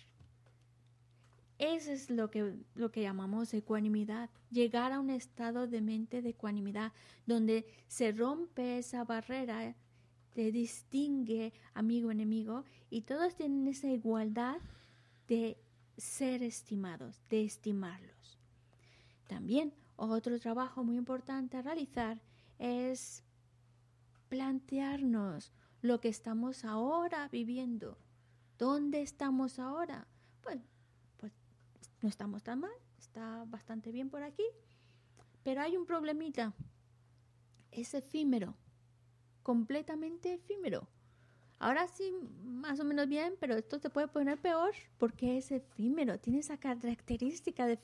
Eso es lo que, lo que llamamos ecuanimidad, llegar a un estado de mente de ecuanimidad, donde se rompe esa barrera de distingue amigo-enemigo y todos tienen esa igualdad de ser estimados, de estimarlos. También otro trabajo muy importante a realizar es plantearnos lo que estamos ahora viviendo. ¿Dónde estamos ahora? Pues, pues no estamos tan mal, está bastante bien por aquí, pero hay un problemita. Es efímero, completamente efímero. Ahora sí, más o menos bien, pero esto se puede poner peor porque es efímero. Tiene esa característica de,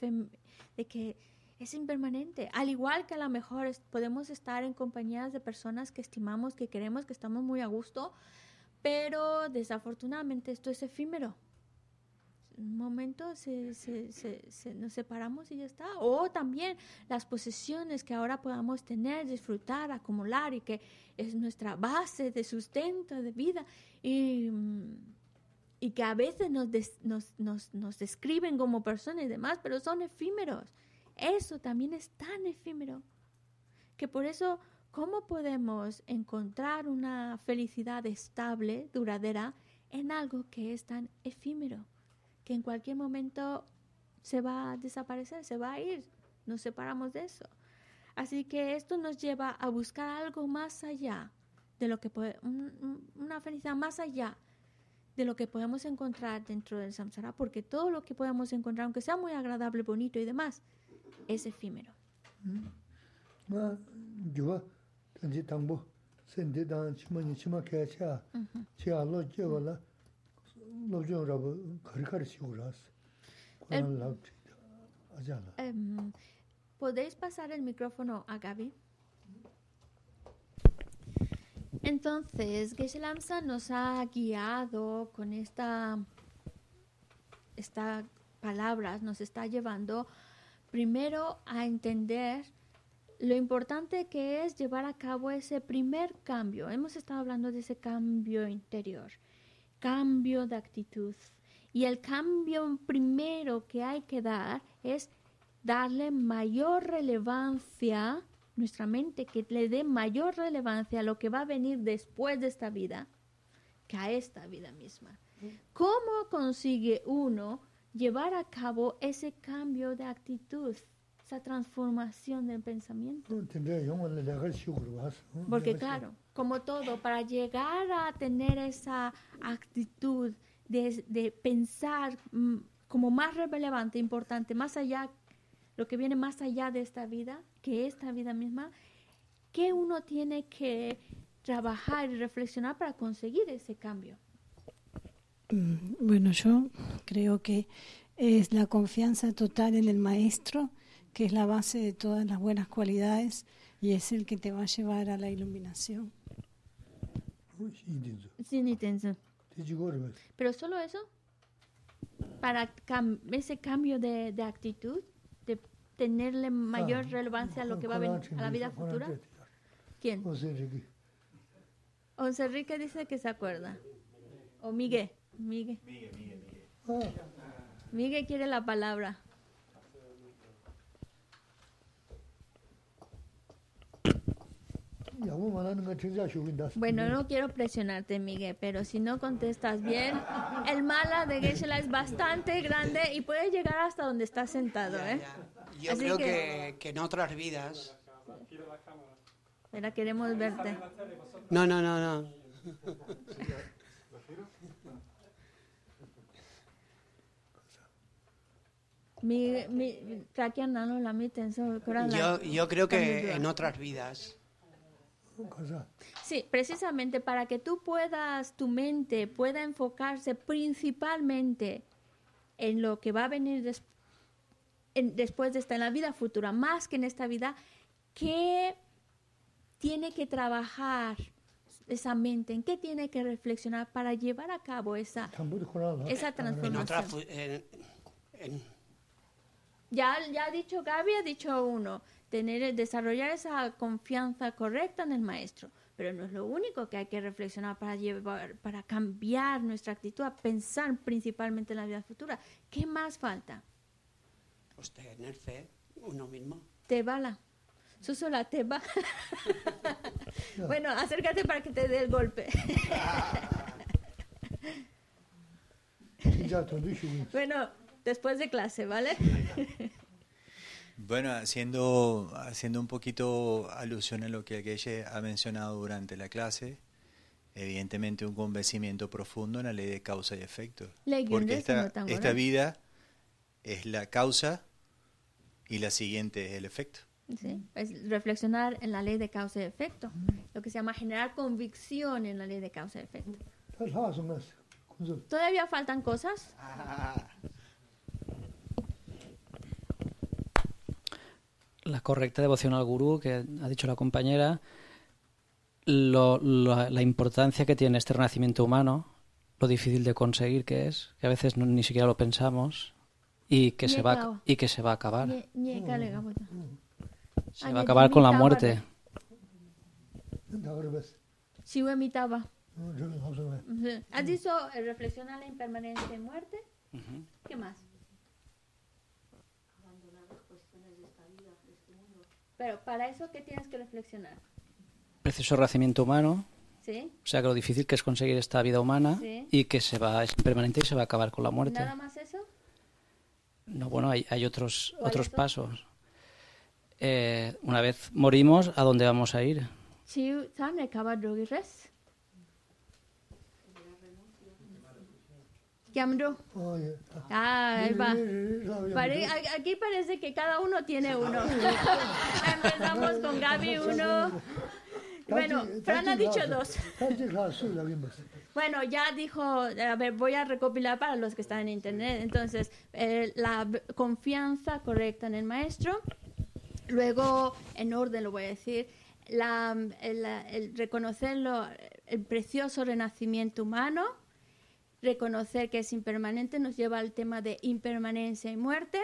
de que es impermanente. Al igual que a lo mejor podemos estar en compañías de personas que estimamos, que queremos, que estamos muy a gusto, Pero desafortunadamente esto es efímero. Un momento se, se, se, nos separamos y ya está. O también las posesiones que ahora podamos tener, disfrutar, acumular y que es nuestra base de sustento, de vida. Y, y que a veces nos, nos, nos, nos describen como personas y demás, pero son efímeros. Eso también es tan efímero que por eso ¿Cómo podemos encontrar una felicidad estable, duradera, en algo que es tan efímero, que en cualquier momento se va a desaparecer, se va a ir? Nos separamos de eso. Así que esto nos lleva a buscar algo más allá de lo que puede, una felicidad más allá de lo que podemos encontrar dentro del samsara, porque todo lo que podemos encontrar, aunque sea muy agradable, bonito y demás, es efímero. Uh -huh. el, um, ¿Podéis pasar el micrófono a Gaby? Entonces, Geshe nos ha guiado con esta, esta palabra, nos está llevando primero a entender lo importante que es llevar a cabo ese primer cambio. Hemos estado hablando de ese cambio interior, cambio de actitud. Y el cambio primero que hay que dar es darle mayor relevancia, nuestra mente, que le dé mayor relevancia a lo que va a venir después de esta vida que a esta vida misma. ¿Cómo consigue uno llevar a cabo ese cambio de actitud? esa transformación del pensamiento. Porque claro, como todo, para llegar a tener esa actitud de, de pensar mm, como más relevante, importante, más allá, lo que viene más allá de esta vida, que esta vida misma, que uno tiene que trabajar y reflexionar para conseguir ese cambio. Mm, bueno, yo creo que es la confianza total en el maestro que es la base de todas las buenas cualidades y es el que te va a llevar a la iluminación. Pero solo eso, para ese cambio de, de, actitud, de tenerle mayor relevancia a lo que va a venir a la vida futura. ¿Quién? José Enrique dice que se acuerda. O Miguel. Miguel. Miguel, Miguel, Miguel. Miguel quiere la palabra. Bueno, no quiero presionarte, Miguel, pero si no contestas bien, el mala de geshe es bastante grande y puede llegar hasta donde estás sentado, ¿eh? Yo creo que... en otras vidas... Mira, queremos verte. No, no, no, no. yo, yo creo que en otras vidas. Sí, precisamente para que tú puedas, tu mente pueda enfocarse principalmente en lo que va a venir después de esta, en la vida futura, más que en esta vida, que tiene que trabajar esa mente, en qué tiene que reflexionar para llevar a cabo esa, esa transformación. Ya, ya ha dicho Gaby, ha dicho uno tener, desarrollar esa confianza correcta en el maestro. Pero no es lo único que hay que reflexionar para, llevar, para cambiar nuestra actitud, a pensar principalmente en la vida futura. ¿Qué más falta? Pues tener fe, uno mismo. Te bala. la te va. bueno, acércate para que te dé el golpe. bueno, después de clase, ¿vale? Bueno, haciendo, haciendo un poquito alusión a lo que Geshe ha mencionado durante la clase, evidentemente un convencimiento profundo en la ley de causa y efecto. Porque esta, esta vida es la causa y la siguiente es el efecto. Sí, es reflexionar en la ley de causa y efecto, lo que se llama generar convicción en la ley de causa y efecto. ¿Todavía faltan cosas? La correcta devoción al gurú que ha dicho la compañera, la importancia que tiene este renacimiento humano, lo difícil de conseguir que es, que a veces ni siquiera lo pensamos y que se va y que se va a acabar. Se va a acabar con la muerte. ¿Has dicho reflexionar la impermanencia y muerte? ¿Qué más? Pero para eso, ¿qué tienes que reflexionar? Precioso renacimiento humano. Sí. O sea, que lo difícil que es conseguir esta vida humana y que se va, es impermanente y se va a acabar con la muerte. ¿Nada más eso? No, bueno, hay, hay otros, otros pasos. Eh, una vez morimos, ¿a dónde vamos a ir? Sí, Ah, ahí va. aquí parece que cada uno tiene uno. Empezamos con Gaby uno. Bueno, Fran ha dicho dos. Bueno, ya dijo, a ver, voy a recopilar para los que están en internet. Entonces, eh, la confianza correcta en el maestro. Luego, en orden lo voy a decir, la, el, el reconocerlo, el precioso renacimiento humano reconocer que es impermanente nos lleva al tema de impermanencia y muerte.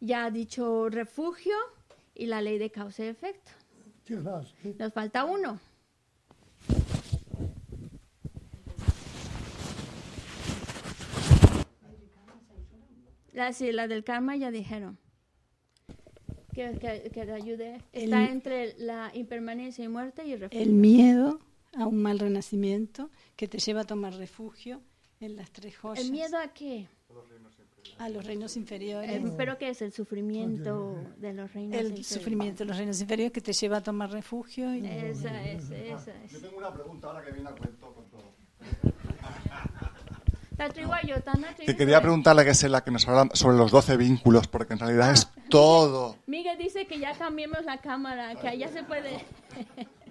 Ya ha dicho refugio y la ley de causa y efecto. Nos falta uno. La, sí, la del karma ya dijeron. Que, que, ayude. Está entre la impermanencia y muerte y el refugio. El miedo a un mal renacimiento que te lleva a tomar refugio en las tres joyas. ¿El miedo a qué? A los reinos inferiores. Eh, ¿Pero qué es el sufrimiento de los reinos el inferiores? El sufrimiento de los reinos inferiores que te lleva a tomar refugio. Y... Esa es, esa es. Yo tengo una pregunta ahora que viene a cuento con todo. Te quería preguntarle que es la que nos habla sobre los 12 vínculos, porque en realidad es ah. todo. Miguel dice que ya cambiemos la cámara, que allá se puede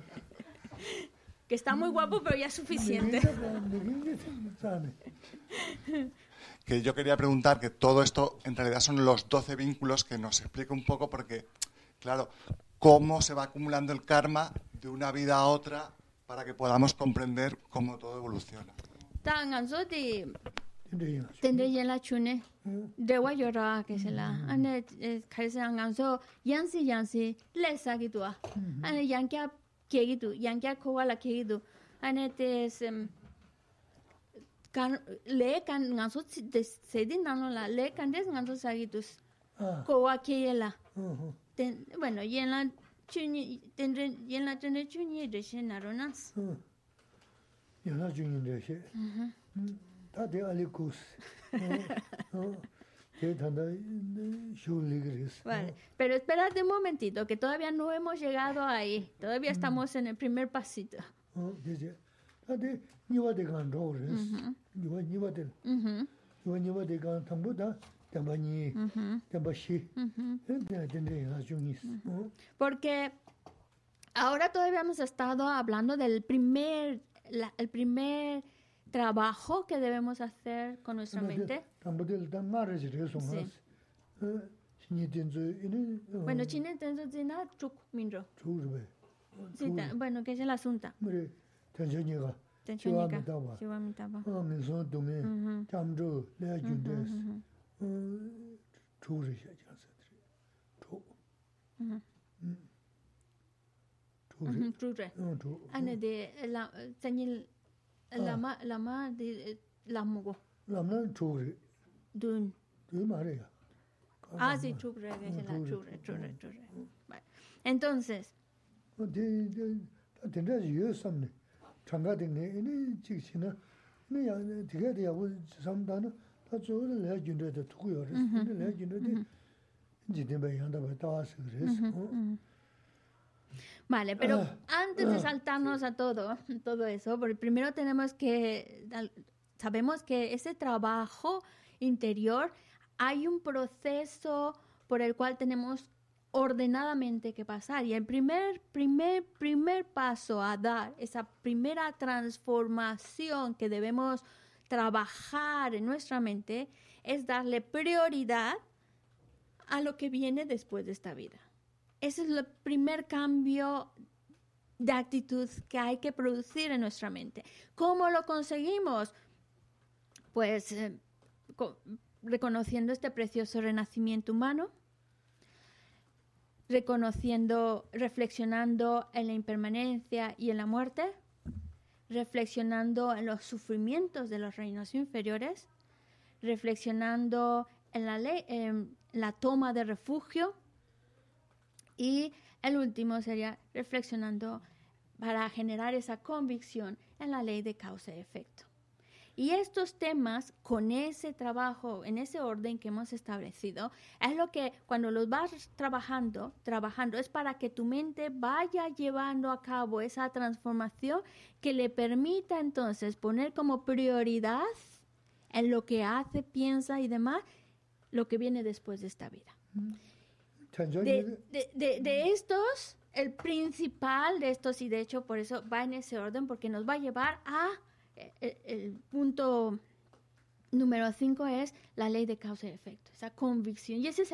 que está muy guapo, pero ya es suficiente. que yo quería preguntar que todo esto en realidad son los 12 vínculos que nos explique un poco porque, claro, cómo se va acumulando el karma de una vida a otra para que podamos comprender cómo todo evoluciona. tendré la chune. De guayora que se la ane kaise anganso yansi yansi lesa ane kegidu, yangyar kowa la kegidu. Ane te kan, le kan nganso sedi nano la, le kan des nganso sagidus ah. kowa keye la. Mm-hmm. Ten, bueno, yen la chunyi, tenre, yen la tenre chunyi e deshe naro nas. Mm. Yen la chunyi deshe. Mm-hmm. Mm. Ta de alikus. Mm. Vale, pero espérate un momentito, que todavía no hemos llegado ahí. Todavía estamos en el primer pasito. Porque ahora todavía hemos estado hablando del primer, el primer trabajo que debemos hacer con nuestra mente. Bueno, chine tenzo zina chuk minro. Sí, bueno, ¿qué es el asunto? Shiwamitaba. Ah, son. Chuk. Ane de lama lama de lamu go lamna chugri dun dun mare ya ah sí chugre que se la chugre chugre chugre entonces de de tendrá yo samne changa de ne ni chichina ni ya de de ya samdana ta zore le junde de tukuyor le junde de jidin be yanda be ta asir res Vale, pero ah. antes de ah. saltarnos a todo, todo eso, porque primero tenemos que, sabemos que ese trabajo interior, hay un proceso por el cual tenemos ordenadamente que pasar. Y el primer, primer, primer paso a dar, esa primera transformación que debemos trabajar en nuestra mente, es darle prioridad a lo que viene después de esta vida ese es el primer cambio de actitud que hay que producir en nuestra mente. ¿Cómo lo conseguimos? Pues eh, reconociendo este precioso renacimiento humano, reconociendo, reflexionando en la impermanencia y en la muerte, reflexionando en los sufrimientos de los reinos inferiores, reflexionando en la, ley, en la toma de refugio y el último sería reflexionando para generar esa convicción en la ley de causa y efecto. Y estos temas, con ese trabajo, en ese orden que hemos establecido, es lo que cuando los vas trabajando, trabajando, es para que tu mente vaya llevando a cabo esa transformación que le permita entonces poner como prioridad en lo que hace, piensa y demás, lo que viene después de esta vida. De, de, de, estos, el principal de estos, y de hecho por eso va en ese orden, porque nos va a llevar a el, punto número cinco es la ley de causa y efecto, esa convicción. Y ese es,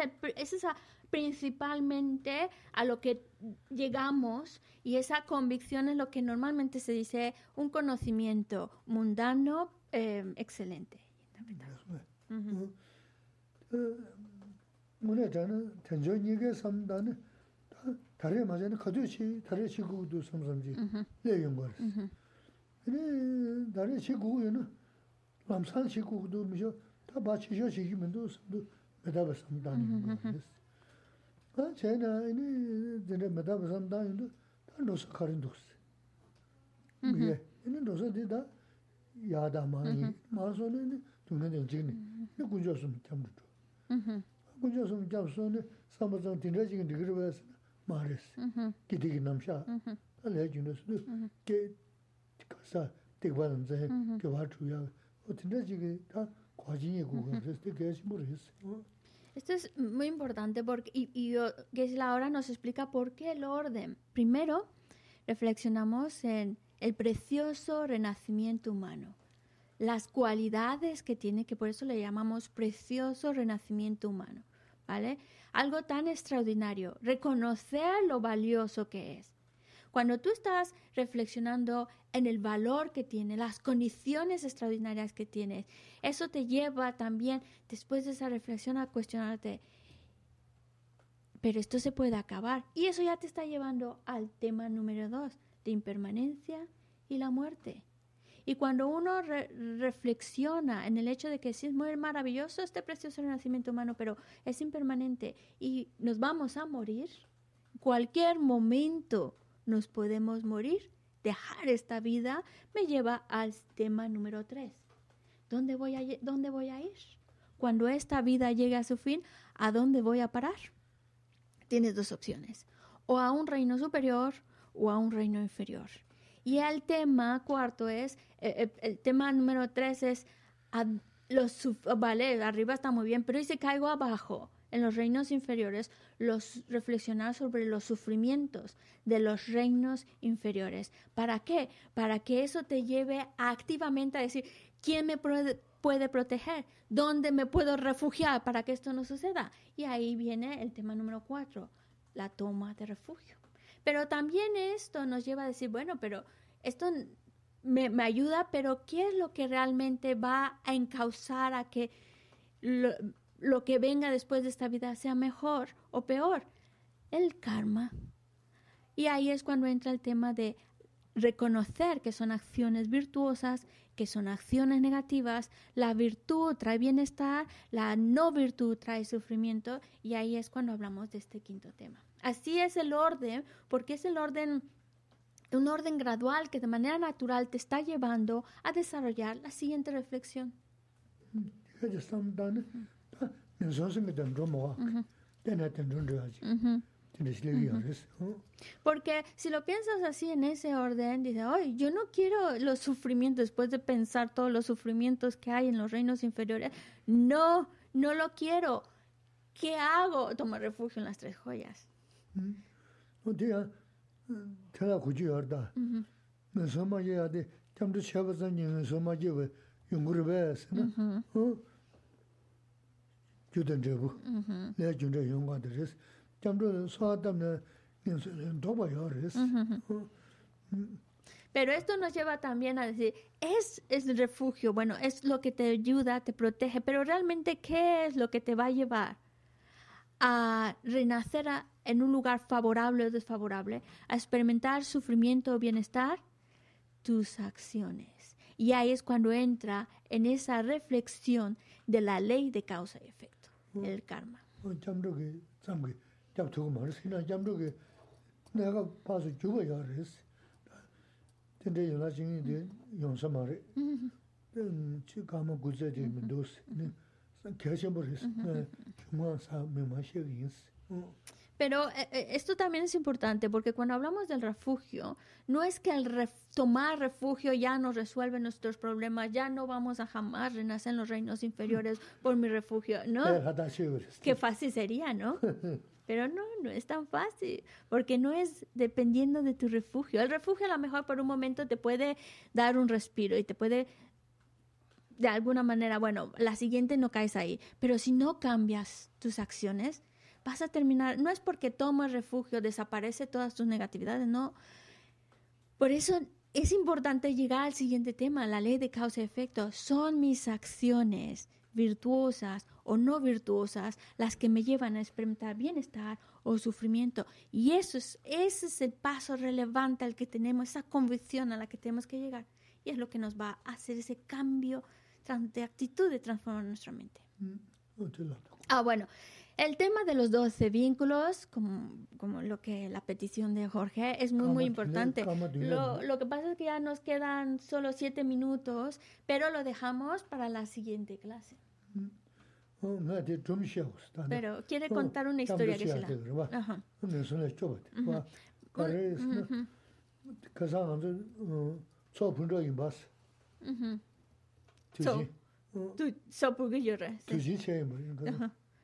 esa principalmente a lo que llegamos y esa convicción es lo que normalmente se dice un conocimiento mundano eh, excelente. 네 다른 시구는 남산 시구도 미죠 다 바치셔 시기면도 도 메다바 삼다는 거です아 제가 이제 이제 메다바 삼다는도 다 노서 가린 독스 예 이는 노서 되다 야다마니 마서는 동네는 지금 이 군조선 참도 군조선 잡서는 삼어선 dinrejin digirves mares kidig namsha ale junus ke Esto es muy importante porque, y, y Gesla ahora nos explica por qué el orden. Primero, reflexionamos en el precioso renacimiento humano, las cualidades que tiene, que por eso le llamamos precioso renacimiento humano, ¿vale? Algo tan extraordinario, reconocer lo valioso que es. Cuando tú estás reflexionando en el valor que tiene, las condiciones extraordinarias que tienes, eso te lleva también, después de esa reflexión, a cuestionarte, pero esto se puede acabar. Y eso ya te está llevando al tema número dos, de impermanencia y la muerte. Y cuando uno reflexiona en el hecho de que sí es muy maravilloso este precioso renacimiento humano, pero es impermanente y nos vamos a morir, cualquier momento nos podemos morir. Dejar esta vida me lleva al tema número tres. ¿Dónde voy a, dónde voy a ir? Cuando esta vida llegue a su fin, ¿a dónde voy a parar? Tienes dos opciones, o a un reino superior o a un reino inferior. Y el tema cuarto es, eh, eh, el, tema número tres es, los, vale, arriba está muy bien, pero ¿y si caigo abajo? en los reinos inferiores, los reflexionar sobre los sufrimientos de los reinos inferiores. ¿Para qué? Para que eso te lleve activamente a decir, ¿quién me puede, proteger? ¿Dónde me puedo refugiar para que esto no suceda? Y ahí viene el tema número cuatro, la toma de refugio. Pero también esto nos lleva a decir, bueno, pero esto me, me ayuda, pero ¿qué es lo que realmente va a encauzar a que lo que venga después de esta vida sea mejor o peor. El karma. Y ahí es cuando entra el tema de reconocer que son acciones virtuosas, que son acciones negativas, la virtud trae bienestar, la no virtud trae sufrimiento y ahí es cuando hablamos de este quinto tema. Así es el orden, porque es el orden, un orden gradual que de manera natural te está llevando a desarrollar la siguiente reflexión. Porque si lo piensas así en ese orden, dice, oye, yo no quiero los sufrimientos después de pensar todos los sufrimientos que hay en los reinos inferiores. No, no lo quiero. ¿Qué hago? Toma refugio en las tres joyas. gyudan zhebu, laya gyunda yungwa de res. Gyamdo suwa damna nginsu 도바 도바 res. Pero esto nos lleva también a decir, es, es el refugio, bueno, es lo que te ayuda, te protege, pero realmente, ¿qué es lo que te va a llevar A renacer en un lugar favorable o desfavorable, a experimentar sufrimiento o bienestar? Tus acciones. Y ahí es cuando entra en esa reflexión de la ley de causa y efecto, mm. el karma. Eh, eh, esto también es importante porque cuando hablamos del refugio, no es que el tomar refugio ya nos resuelve nuestros problemas, ya no vamos a jamás renacer en los reinos inferiores por mi refugio, ¿no? Qué fácil sería, ¿no? Pero no, no es tan fácil, porque no es dependiendo de tu refugio. El refugio a lo mejor por un momento te puede dar un respiro y te puede, de alguna manera, bueno, la siguiente no caes ahí, pero si no cambias tus acciones, vas a terminar, no es porque tomas refugio, desaparece todas tus negatividades, no. Por eso es importante llegar al siguiente tema, la ley de causa y efecto. Son mis acciones virtuosas o no virtuosas las que me llevan a experimentar bienestar o sufrimiento. Y eso es, ese es el paso relevante al que tenemos, esa convicción a la que tenemos que llegar. Y es lo que nos va a hacer ese cambio de actitud de transformar nuestra mente. Mm, ah, bueno, el tema de los 12 vínculos, como, como lo que la petición de Jorge, es muy, muy importante. Lo, lo, que pasa es que ya nos quedan solo siete minutos, pero lo dejamos para la siguiente clase. Mm. Oh, pero quiere contar una historia que se la... Ajá.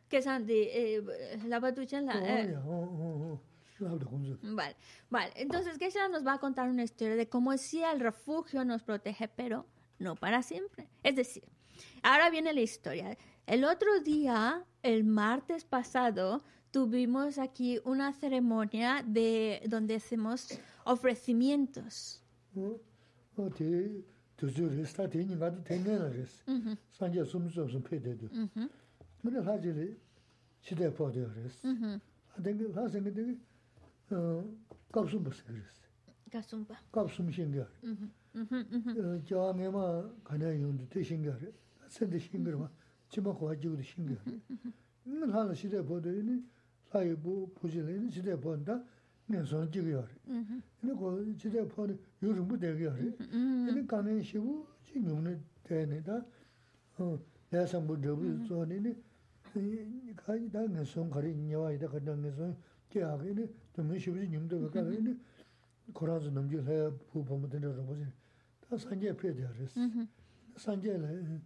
Que son de eh, la batucha la eh. vale vale. Entonces Geshe nos va a contar una historia de cómo si el refugio nos protege pero no para siempre es decir ahora viene la historia. El otro día el martes pasado tuvimos aquí una ceremonia de donde hacemos ofrecimientos tuzu resi, ta teni nga tu teni na resi, mm-hmm. sanje mm-hmm. mm-hmm. sum sum sum pe dedu. Mene haji li shide po deyo resi. Dengi hasi nga dengi kapsum basi resi. Kapsum ba? Kapsum shingya. Jawa nga ma kanya yundu te shingya re, sende shingya ma, chima kuwa jigu de shingya re. Mene hasi shide po deyo ni, layi bu puji li shide po nda, 내선 지겨요. 근데 그 진짜 폰 요즘 못 되게요. 근데 가는 시부 지금은 되네다. 어, 내가 뭐 저기 저니니 가이 다 내선 거리 녀와이다 그냥 내선 계약이니 좀 시부지 님도 가가니 코라즈 넘지 해 부부면 되는 거 보지. 다 산제 폐되어스. 산제를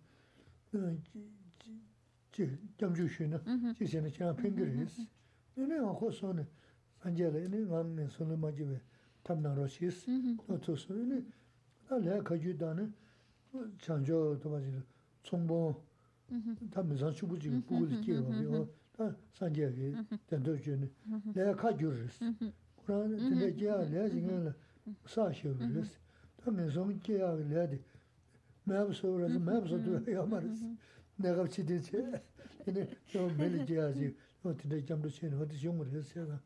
지 점주시는 지세는 제가 팽그리스. 내가 호소는 안젤에 이니 나는 손을 맞이베 탐나 러시스. 어토스니 알레 가주다네 장조 도마지 총보 담면서 추부지 부부를 끼고 다 산제게 된도주니 내가 가주르스 그러나 근데 제가 내가 지금 사셔르스 담면서 끼야 내가 매우 소라서 매우 소도 야마르스 내가 치디체 이제 좀 멜리지아지. 어떻게 잠도 치는 어디 용을 했어요.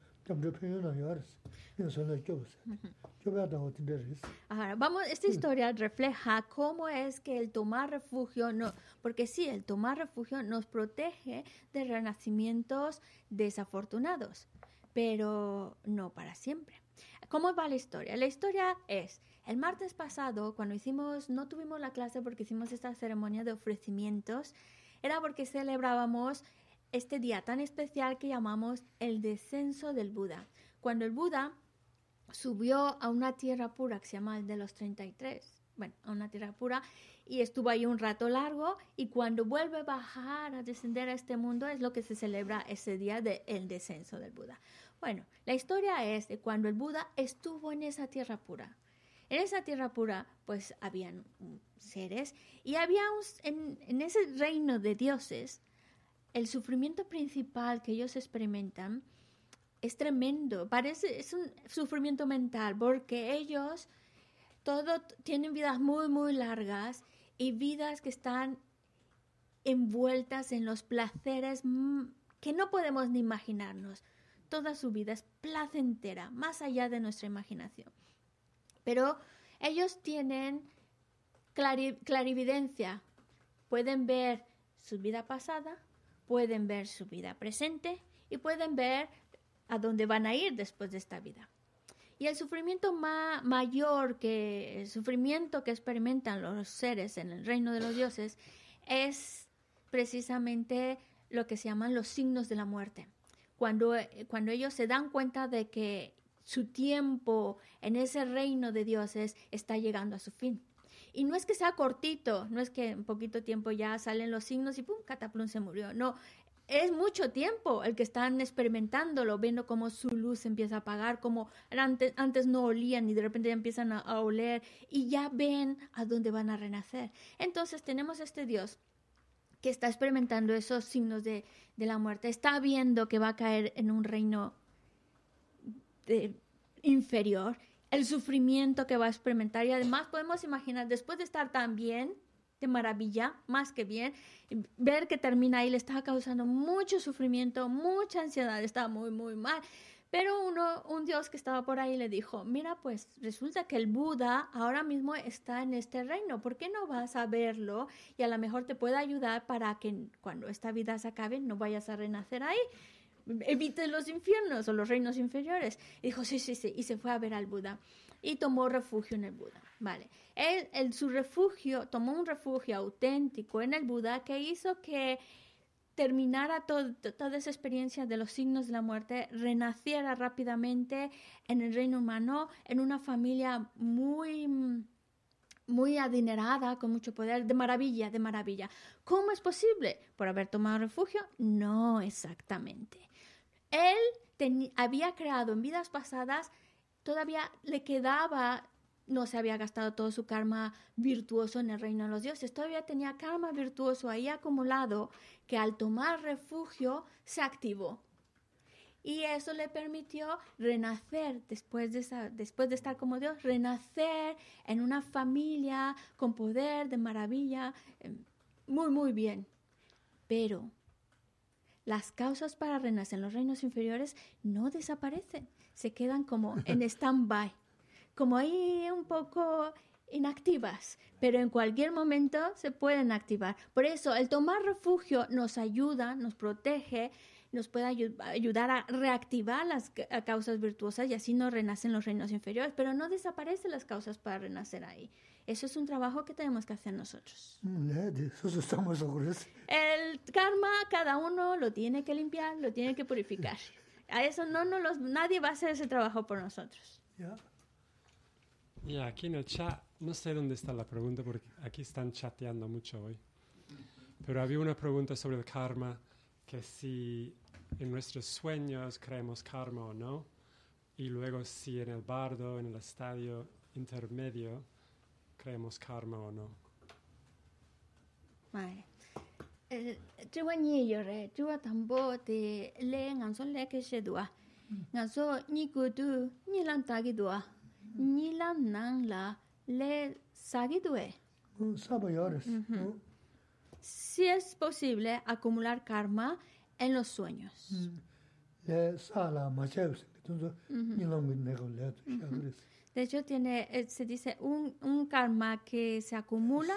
Ahora, vamos, esta historia refleja cómo es que el tomar refugio, no, porque sí, el tomar refugio nos protege de renacimientos desafortunados, pero no para siempre. ¿Cómo va la historia? La historia es, el martes pasado, cuando hicimos, no tuvimos la clase porque hicimos esta ceremonia de ofrecimientos, era porque celebrábamos este día tan especial que llamamos el descenso del Buda. Cuando el Buda subió a una tierra pura que se llama el de los 33, bueno, a una tierra pura, y estuvo ahí un rato largo, y cuando vuelve a bajar, a descender a este mundo, es lo que se celebra ese día del descenso del Buda. Bueno, la historia es de cuando el Buda estuvo en esa tierra pura. En esa tierra pura, pues habían seres, y había en, en ese reino de dioses, el sufrimiento principal que ellos experimentan es tremendo, parece, es un sufrimiento mental, porque ellos todo tienen vidas muy, muy largas y vidas que están envueltas en los placeres que no podemos ni imaginarnos. Toda su vida es placentera, más allá de nuestra imaginación. Pero ellos tienen clarividencia, pueden ver su vida pasada, pueden ver su vida presente y pueden ver a dónde van a ir después de esta vida. Y el sufrimiento mayor que sufrimiento que experimentan los seres en el reino de los dioses es precisamente lo que se llaman los signos de la muerte. Cuando, cuando ellos se dan cuenta de que su tiempo en ese reino de dioses está llegando a su fin. Y no es que sea cortito, no es que en poquito tiempo ya salen los signos y pum, Cataplum se murió. No, es mucho tiempo el que están experimentándolo, viendo cómo su luz empieza a apagar, como antes, antes no olían y de repente ya empiezan a, oler y ya ven a dónde van a renacer. Entonces tenemos este Dios que está experimentando esos signos de, de la muerte, está viendo que va a caer en un reino de, inferior, el sufrimiento que va a experimentar y además podemos imaginar, después de estar tan bien, de maravilla, más que bien, ver que termina ahí le estaba causando mucho sufrimiento, mucha ansiedad, estaba muy, muy mal. Pero uno, un dios que estaba por ahí le dijo, mira, pues resulta que el Buda ahora mismo está en este reino, ¿por qué no vas a verlo? Y a lo mejor te puede ayudar para que cuando esta vida se acabe no vayas a renacer ahí evite los infiernos o los reinos inferiores. Y dijo, sí, sí, sí, y se fue a ver al Buda y tomó refugio en el Buda. Vale, él, en su refugio, tomó un refugio auténtico en el Buda que hizo que terminara toda esa experiencia de los signos de la muerte, renaciera rápidamente en el reino humano, en una familia muy muy adinerada, con mucho poder, de maravilla, de maravilla. ¿Cómo es posible? ¿Por haber tomado refugio? No exactamente. Él había creado en vidas pasadas, todavía le quedaba, no se había gastado todo su karma virtuoso en el reino de los dioses, todavía tenía karma virtuoso ahí acumulado que al tomar refugio se activó. Y eso le permitió renacer después de, estar como Dios, renacer en una familia con poder, de maravilla, em, muy, muy bien. Pero las causas para renacer en los reinos inferiores no desaparecen, se quedan como en stand-by, como ahí un poco inactivas, pero en cualquier momento se pueden activar. Por eso el tomar refugio nos ayuda, nos protege, nos puede ayudar a reactivar las causas virtuosas y así no renacen los reinos inferiores, pero no desaparecen las causas para renacer ahí. Eso es un trabajo que tenemos que hacer nosotros. El karma cada uno lo tiene que limpiar, lo tiene que purificar. A eso no, no los, nadie va a hacer ese trabajo por nosotros. Y aquí en el chat, no sé dónde está la pregunta porque aquí están chateando mucho hoy. Pero había una pregunta sobre el karma, que si en nuestros sueños creemos karma o no, y luego si en el bardo, en el estadio intermedio, creemos karma o no. Vale. Chiwa nyi yore, chiwa tambo te le nganso le ke she dua. Nganso nyi kudu, nyi lan tagi dua. Nyi lan nang la le sagi due. Saba yores. Si es posible acumular karma en los sueños. Le sala machevs, entonces nyi lan mi nego le shagres. De hecho, tiene, eh, se dice un, un karma que se acumula,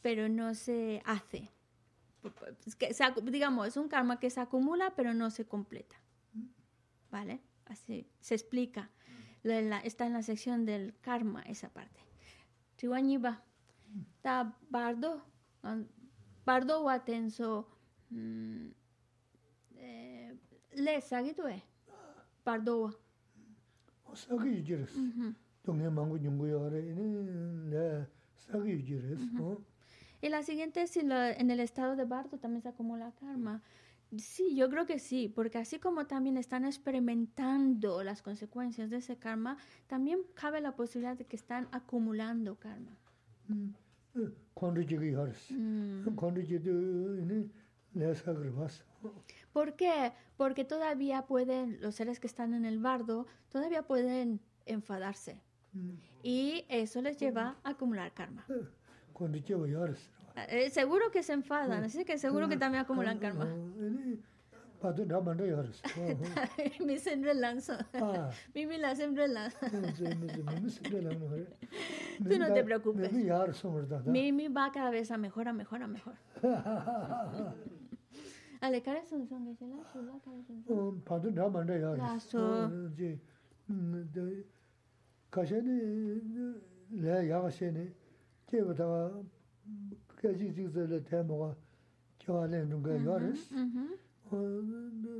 pero no se hace. Que digamos, es un karma que se acumula, pero no se completa. ¿Vale? Así se explica. está en la sección del karma esa parte. Chihuañiba. Ta bardo. Bardo o atenso. Mm, eh, le sagitue. Bardo y la siguiente si en el estado de Bardo también se acumula karma. Sí, yo creo que sí, porque así como también están experimentando las consecuencias de ese karma, también cabe la posibilidad de que están acumulando karma. ¿Por qué? Porque todavía pueden, los seres que están en el bardo, todavía pueden enfadarse. Mm. Y eso les lleva a acumular karma. Eh, seguro que se enfadan, así que seguro que también acumulan karma. Mi siempre lanzo. Mimi la siempre lanza. Tú no te preocupes. Mimi va cada vez a mejor, a mejor, a mejor. Ale kare sun sun ge se la su la kare sun sun. Pa du dra ma mm, de ya. La su. Ji de ka she ni le ya ga she ni ke ba ta ke ji ji ze le te mo ga ke wa le nu ge ya re.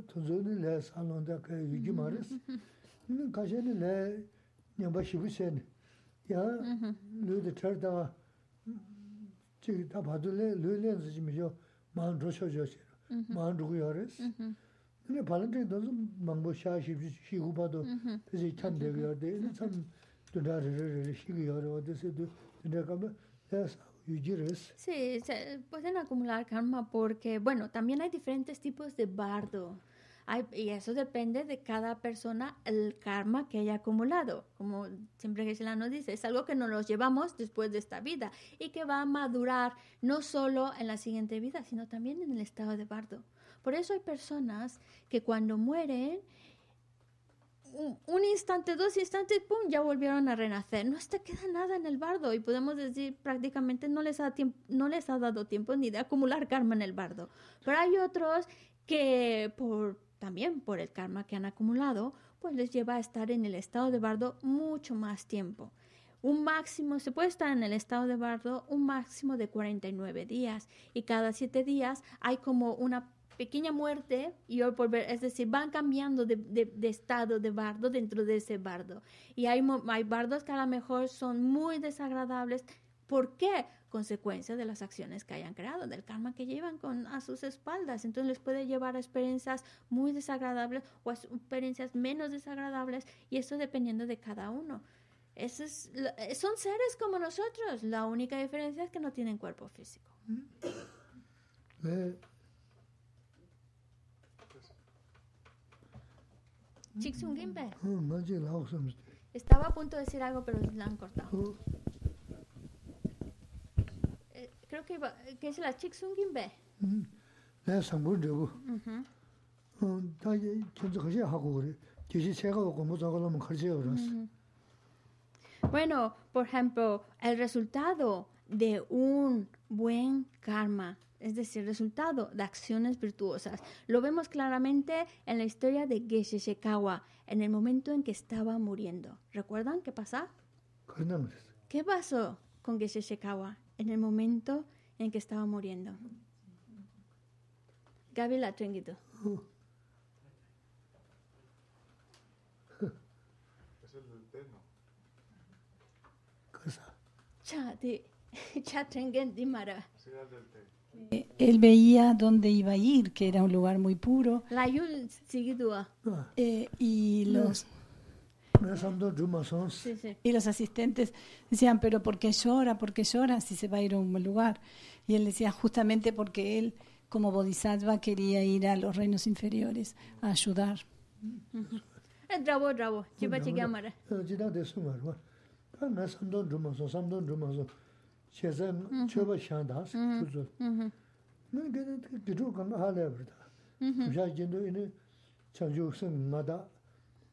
Tu zo ni le sa lon da ke yu gi ma re. Ka she ni le nya ba shi bu she ni. Ya lu mhm. de ter da ji ta pa du le lu le zi ji mi yo ma ro sho jo she. Sā Sí, se pueden acumular karma porque, bueno, también hay diferentes tipos de bardo. Y eso depende de cada persona, el karma que haya acumulado. Como siempre Geshe-la nos dice, es algo que nos lo llevamos después de esta vida y que va a madurar no solo en la siguiente vida, sino también en el estado de bardo. Por eso hay personas que cuando mueren un instante, dos instantes, ¡pum!, ya volvieron a renacer. No te queda nada en el bardo y podemos decir prácticamente no les, ha no les ha dado tiempo ni de acumular karma en el bardo. Pero hay otros que por, también por el karma que han acumulado, pues les lleva a estar en el estado de bardo mucho más tiempo. Un máximo, se puede estar en el estado de bardo un máximo de 49 días y cada 7 días hay como una pequeña muerte y hoy por ver, es decir, van cambiando de, de, estado de bardo dentro de ese bardo. Y hay, hay bardos que a lo mejor son muy desagradables. ¿Por qué? Consecuencia de las acciones que hayan creado, del karma que llevan con, a sus espaldas. Entonces les puede llevar a experiencias muy desagradables o a experiencias menos desagradables y eso dependiendo de cada uno. Eso es, son seres como nosotros. La única diferencia es que no tienen cuerpo físico. Eh, Chixungimbe. Estaba a punto de decir algo, pero la han cortado. Eh, creo que, iba, que es la Chixungimbe. Bueno, por ejemplo, el resultado de un buen karma es decir, resultado de acciones virtuosas. Lo vemos claramente en la historia de Geshe Shekawa, en el momento en que estaba muriendo. ¿Recuerdan qué pasa? ¿Qué pasó con Geshe Shekawa en el momento en que estaba muriendo? Gaby la trenguito. Es el del té, ¿no? Cha, de, cha trengen dimara. Es el del té. Eh, él veía dónde iba a ir, que era un lugar muy puro. Eh, y los y los asistentes decían, pero ¿por qué llora? ¿Por qué llora si se va a ir a un buen lugar? Y él decía, justamente porque él, como bodhisattva, quería ir a los reinos inferiores a ayudar.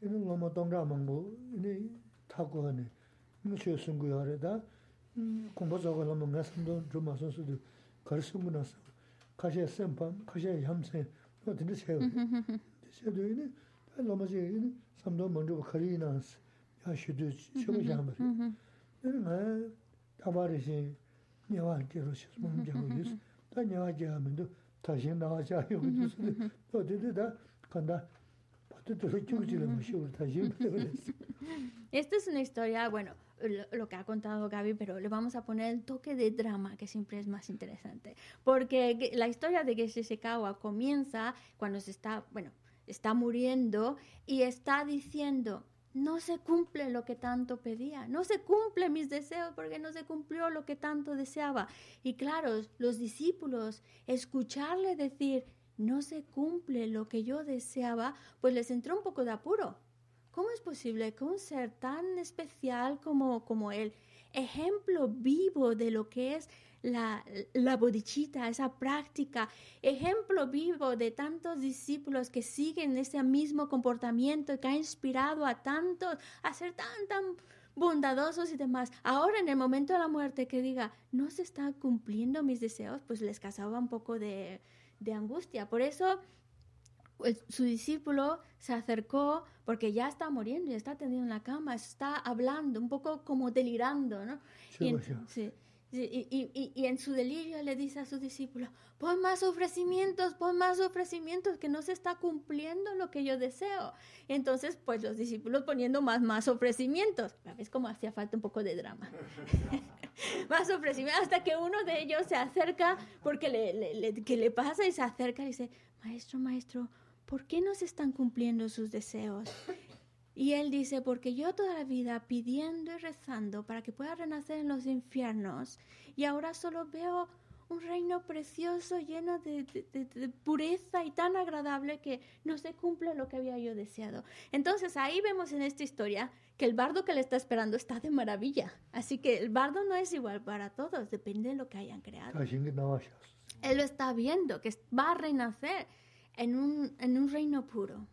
이는 뭐뭐 동라 먹고 이네 타고 하네 무슨 승부 하래다 공부 저거 하면 가슴도 좀 마선수도 가르치고 나서 가셔 샘팜 가셔 함세 또 드는 세요 세도 이네 로마지 이네 삼도 먼저 가리나스 야 시도 저거 잠을 이는 나 다바르시 내가 계속 좀 잡고 있어 다 내가 잡으면도 다시 나와자 이거 또 되다 간다 Esta es una historia, bueno, lo, que ha contado Gaby, pero le vamos a poner el toque de drama, que siempre es más interesante. Porque la historia de Geshe Sekawa comienza cuando se está, bueno, está muriendo y está diciendo, no se cumple lo que tanto pedía, no se cumple mis deseos porque no se cumplió lo que tanto deseaba. Y claro, los discípulos, escucharle decir, no se cumple lo que yo deseaba, pues les entró un poco de apuro. ¿Cómo es posible que un ser tan especial como, como él, ejemplo vivo de lo que es la, la bodichita, esa práctica, ejemplo vivo de tantos discípulos que siguen ese mismo comportamiento que ha inspirado a tantos a ser tan, tan bondadosos y demás. Ahora, en el momento de la muerte, que diga, no se están cumpliendo mis deseos, pues les causaba un poco de, de angustia. Por eso, pues, su discípulo se acercó porque ya está muriendo, ya está tendido en la cama, está hablando, un poco como delirando, ¿no? Sí, sí. Y, y, en su delirio le dice a sus discípulos, pon más ofrecimientos, pon más ofrecimientos, que no se está cumpliendo lo que yo deseo. Entonces, pues los discípulos poniendo más, más ofrecimientos. ¿Ves cómo hacía falta un poco de drama? más ofrecimientos, hasta que uno de ellos se acerca, porque le, le, que le pasa y se acerca y dice, maestro, maestro, ¿por qué no se están cumpliendo sus deseos? Y él dice, porque yo toda la vida pidiendo y rezando para que pueda renacer en los infiernos, y ahora solo veo un reino precioso lleno de, pureza y tan agradable que no se cumple lo que había yo deseado. Entonces ahí vemos en esta historia que el bardo que le está esperando está de maravilla. Así que el bardo no es igual para todos, depende de lo que hayan creado. Él lo está viendo, que va a renacer en un, en un reino puro.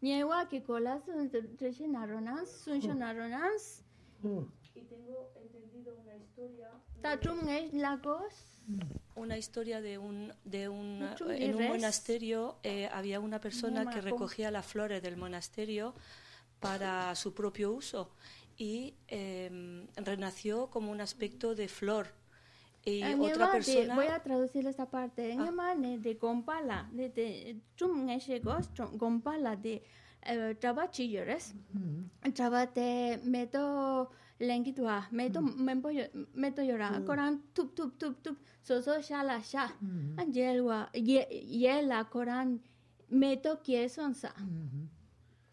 Niewa que colas naronans y tengo entendido una historia lagos. Una historia de un de un en un monasterio eh, había una persona que recogía las flores del monasterio para su propio uso y eh, renació como un aspecto de flor y otra persona voy a traducir esta parte. En ah. de compala de de chum nge compala de eh, traba chillores. Mm-hmm. traba te meto lengitua meto mm-hmm. mempo meto llora coran tup tup tup tup so so sha la sha angelwa ye ye la coran meto kiesonsa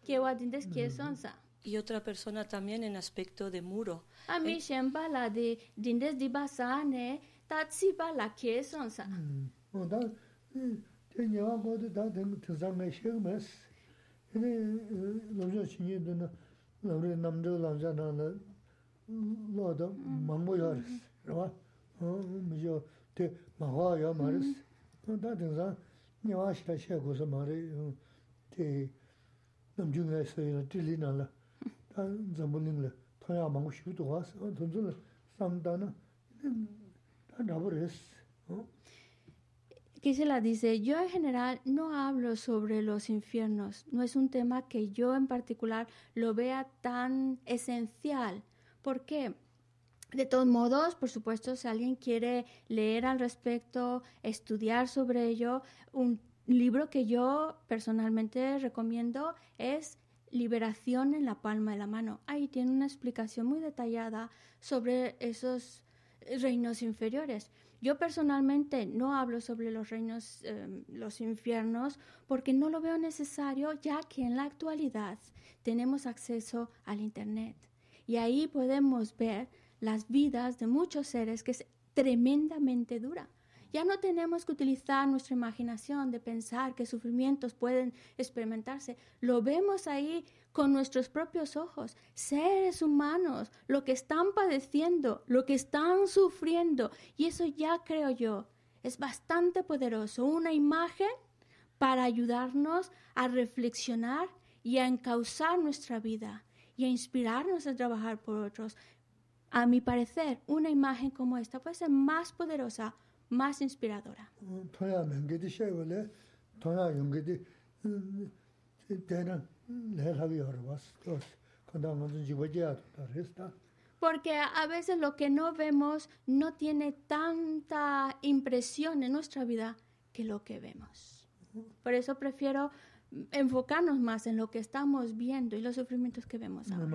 que wa dindes kiesonsa y otra persona también en aspecto de muro. Ami shenpa la di dindes di ba saa ne, ta tsi ba la kye son sa. O da, te nyewa kodo da ten tsa nga shek mes. Ene lomzo shinye do na, lomri namdo lamza na la, lo da mambo ya res, rwa. Mijo te mawa ya ma res. Da ten zang nyewa shita shek kosa ma re, te namjo nga sayo na, tili na la, ta zambo ling la. La dice, yo en general no hablo sobre los infiernos, no es un tema que yo en particular lo vea tan esencial. ¿Por qué? De todos modos, por supuesto, si alguien quiere leer al respecto, estudiar sobre ello, un libro que yo personalmente recomiendo es liberación en la palma de la mano. Ahí tiene una explicación muy detallada sobre esos reinos inferiores. Yo personalmente no hablo sobre los reinos, em, los infiernos, porque no lo veo necesario, ya que en la actualidad tenemos acceso al Internet. Y ahí podemos ver las vidas de muchos seres que es tremendamente dura. Ya no tenemos que utilizar nuestra imaginación de pensar que sufrimientos pueden experimentarse. Lo vemos ahí con nuestros propios ojos. Seres humanos, lo que están padeciendo, lo que están sufriendo. Y eso ya creo yo es bastante poderoso. Una imagen para ayudarnos a reflexionar y a encauzar nuestra vida y a inspirarnos a trabajar por otros. A mi parecer, una imagen como esta puede ser más poderosa más inspiradora. Porque a veces lo que no vemos no tiene tanta impresión en nuestra vida que lo que vemos. Por eso prefiero enfocarnos más en lo que estamos viendo y los sufrimientos que vemos ahora.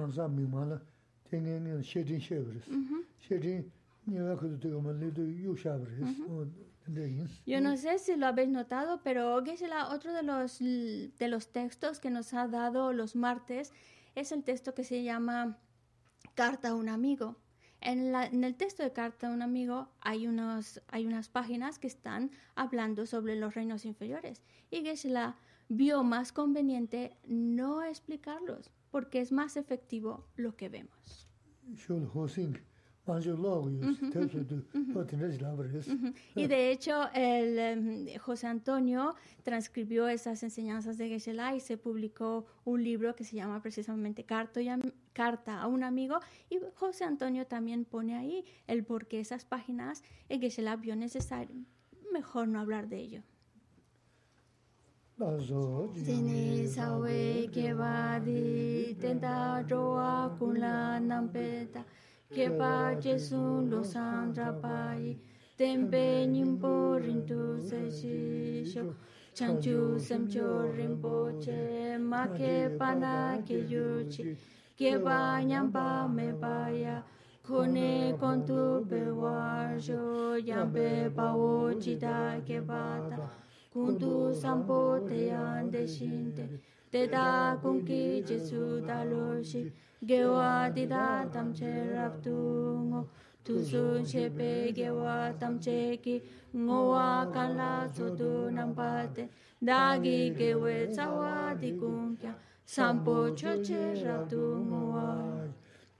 Yo no sé si lo habéis notado, pero otro de los, de los textos que nos ha dado los martes es el texto que se llama Carta a un amigo. En, en, el texto de Carta a un amigo hay, unos, hay unas páginas que están hablando sobre los reinos inferiores y Geshe-la vio más conveniente no explicarlos porque es más efectivo lo que vemos. Y de hecho, el, em, José Antonio transcribió esas enseñanzas de geshe y se publicó un libro que se llama precisamente Carta a un amigo. Y José Antonio también pone ahí el por qué esas páginas en Geshe-la vio necesario. Mejor no hablar de ello. kepa jesu lo sandra pai tempe nimpo rintu se shi sho chanchu semcho rinpo che ma ke pana ke yu chi kepa nyampa me paya kone kontu pe war jo yampe pa wo chita ke pata kuntu sampo te ande shinte te da kunki jesu da lo shi gewa dida tamche rabtu ngo. Tuzu chepe gewa tamche ki ngo wa kala sodu nampate dagi gewe tsawa di kumkya sampo choche rabtu ngo wa.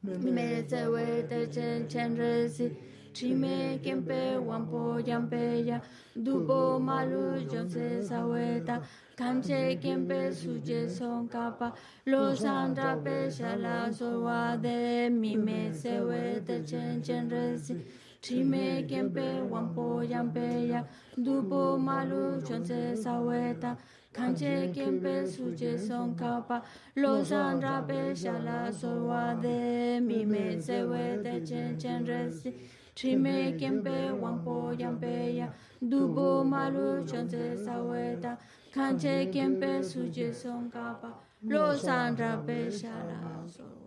Me tsewe te chen chen resi chime kempe wampo yampe ya. Dupo malu jonse saweta Kamche kempe suje son kapa. Lo sandra pe shala sorwa de mi me sewe te chen chen resi. Chime kempe wampo yampe ya. Dupo malu chonse saweta Kamche kempe suje son kapa. Lo sandra pe shala sorwa de mi me sewe te chen chen resi Chime kempe wampo yampe ya. Dupo malu chonse saweta kanche kempe suje song kapa lo sandra pe shala so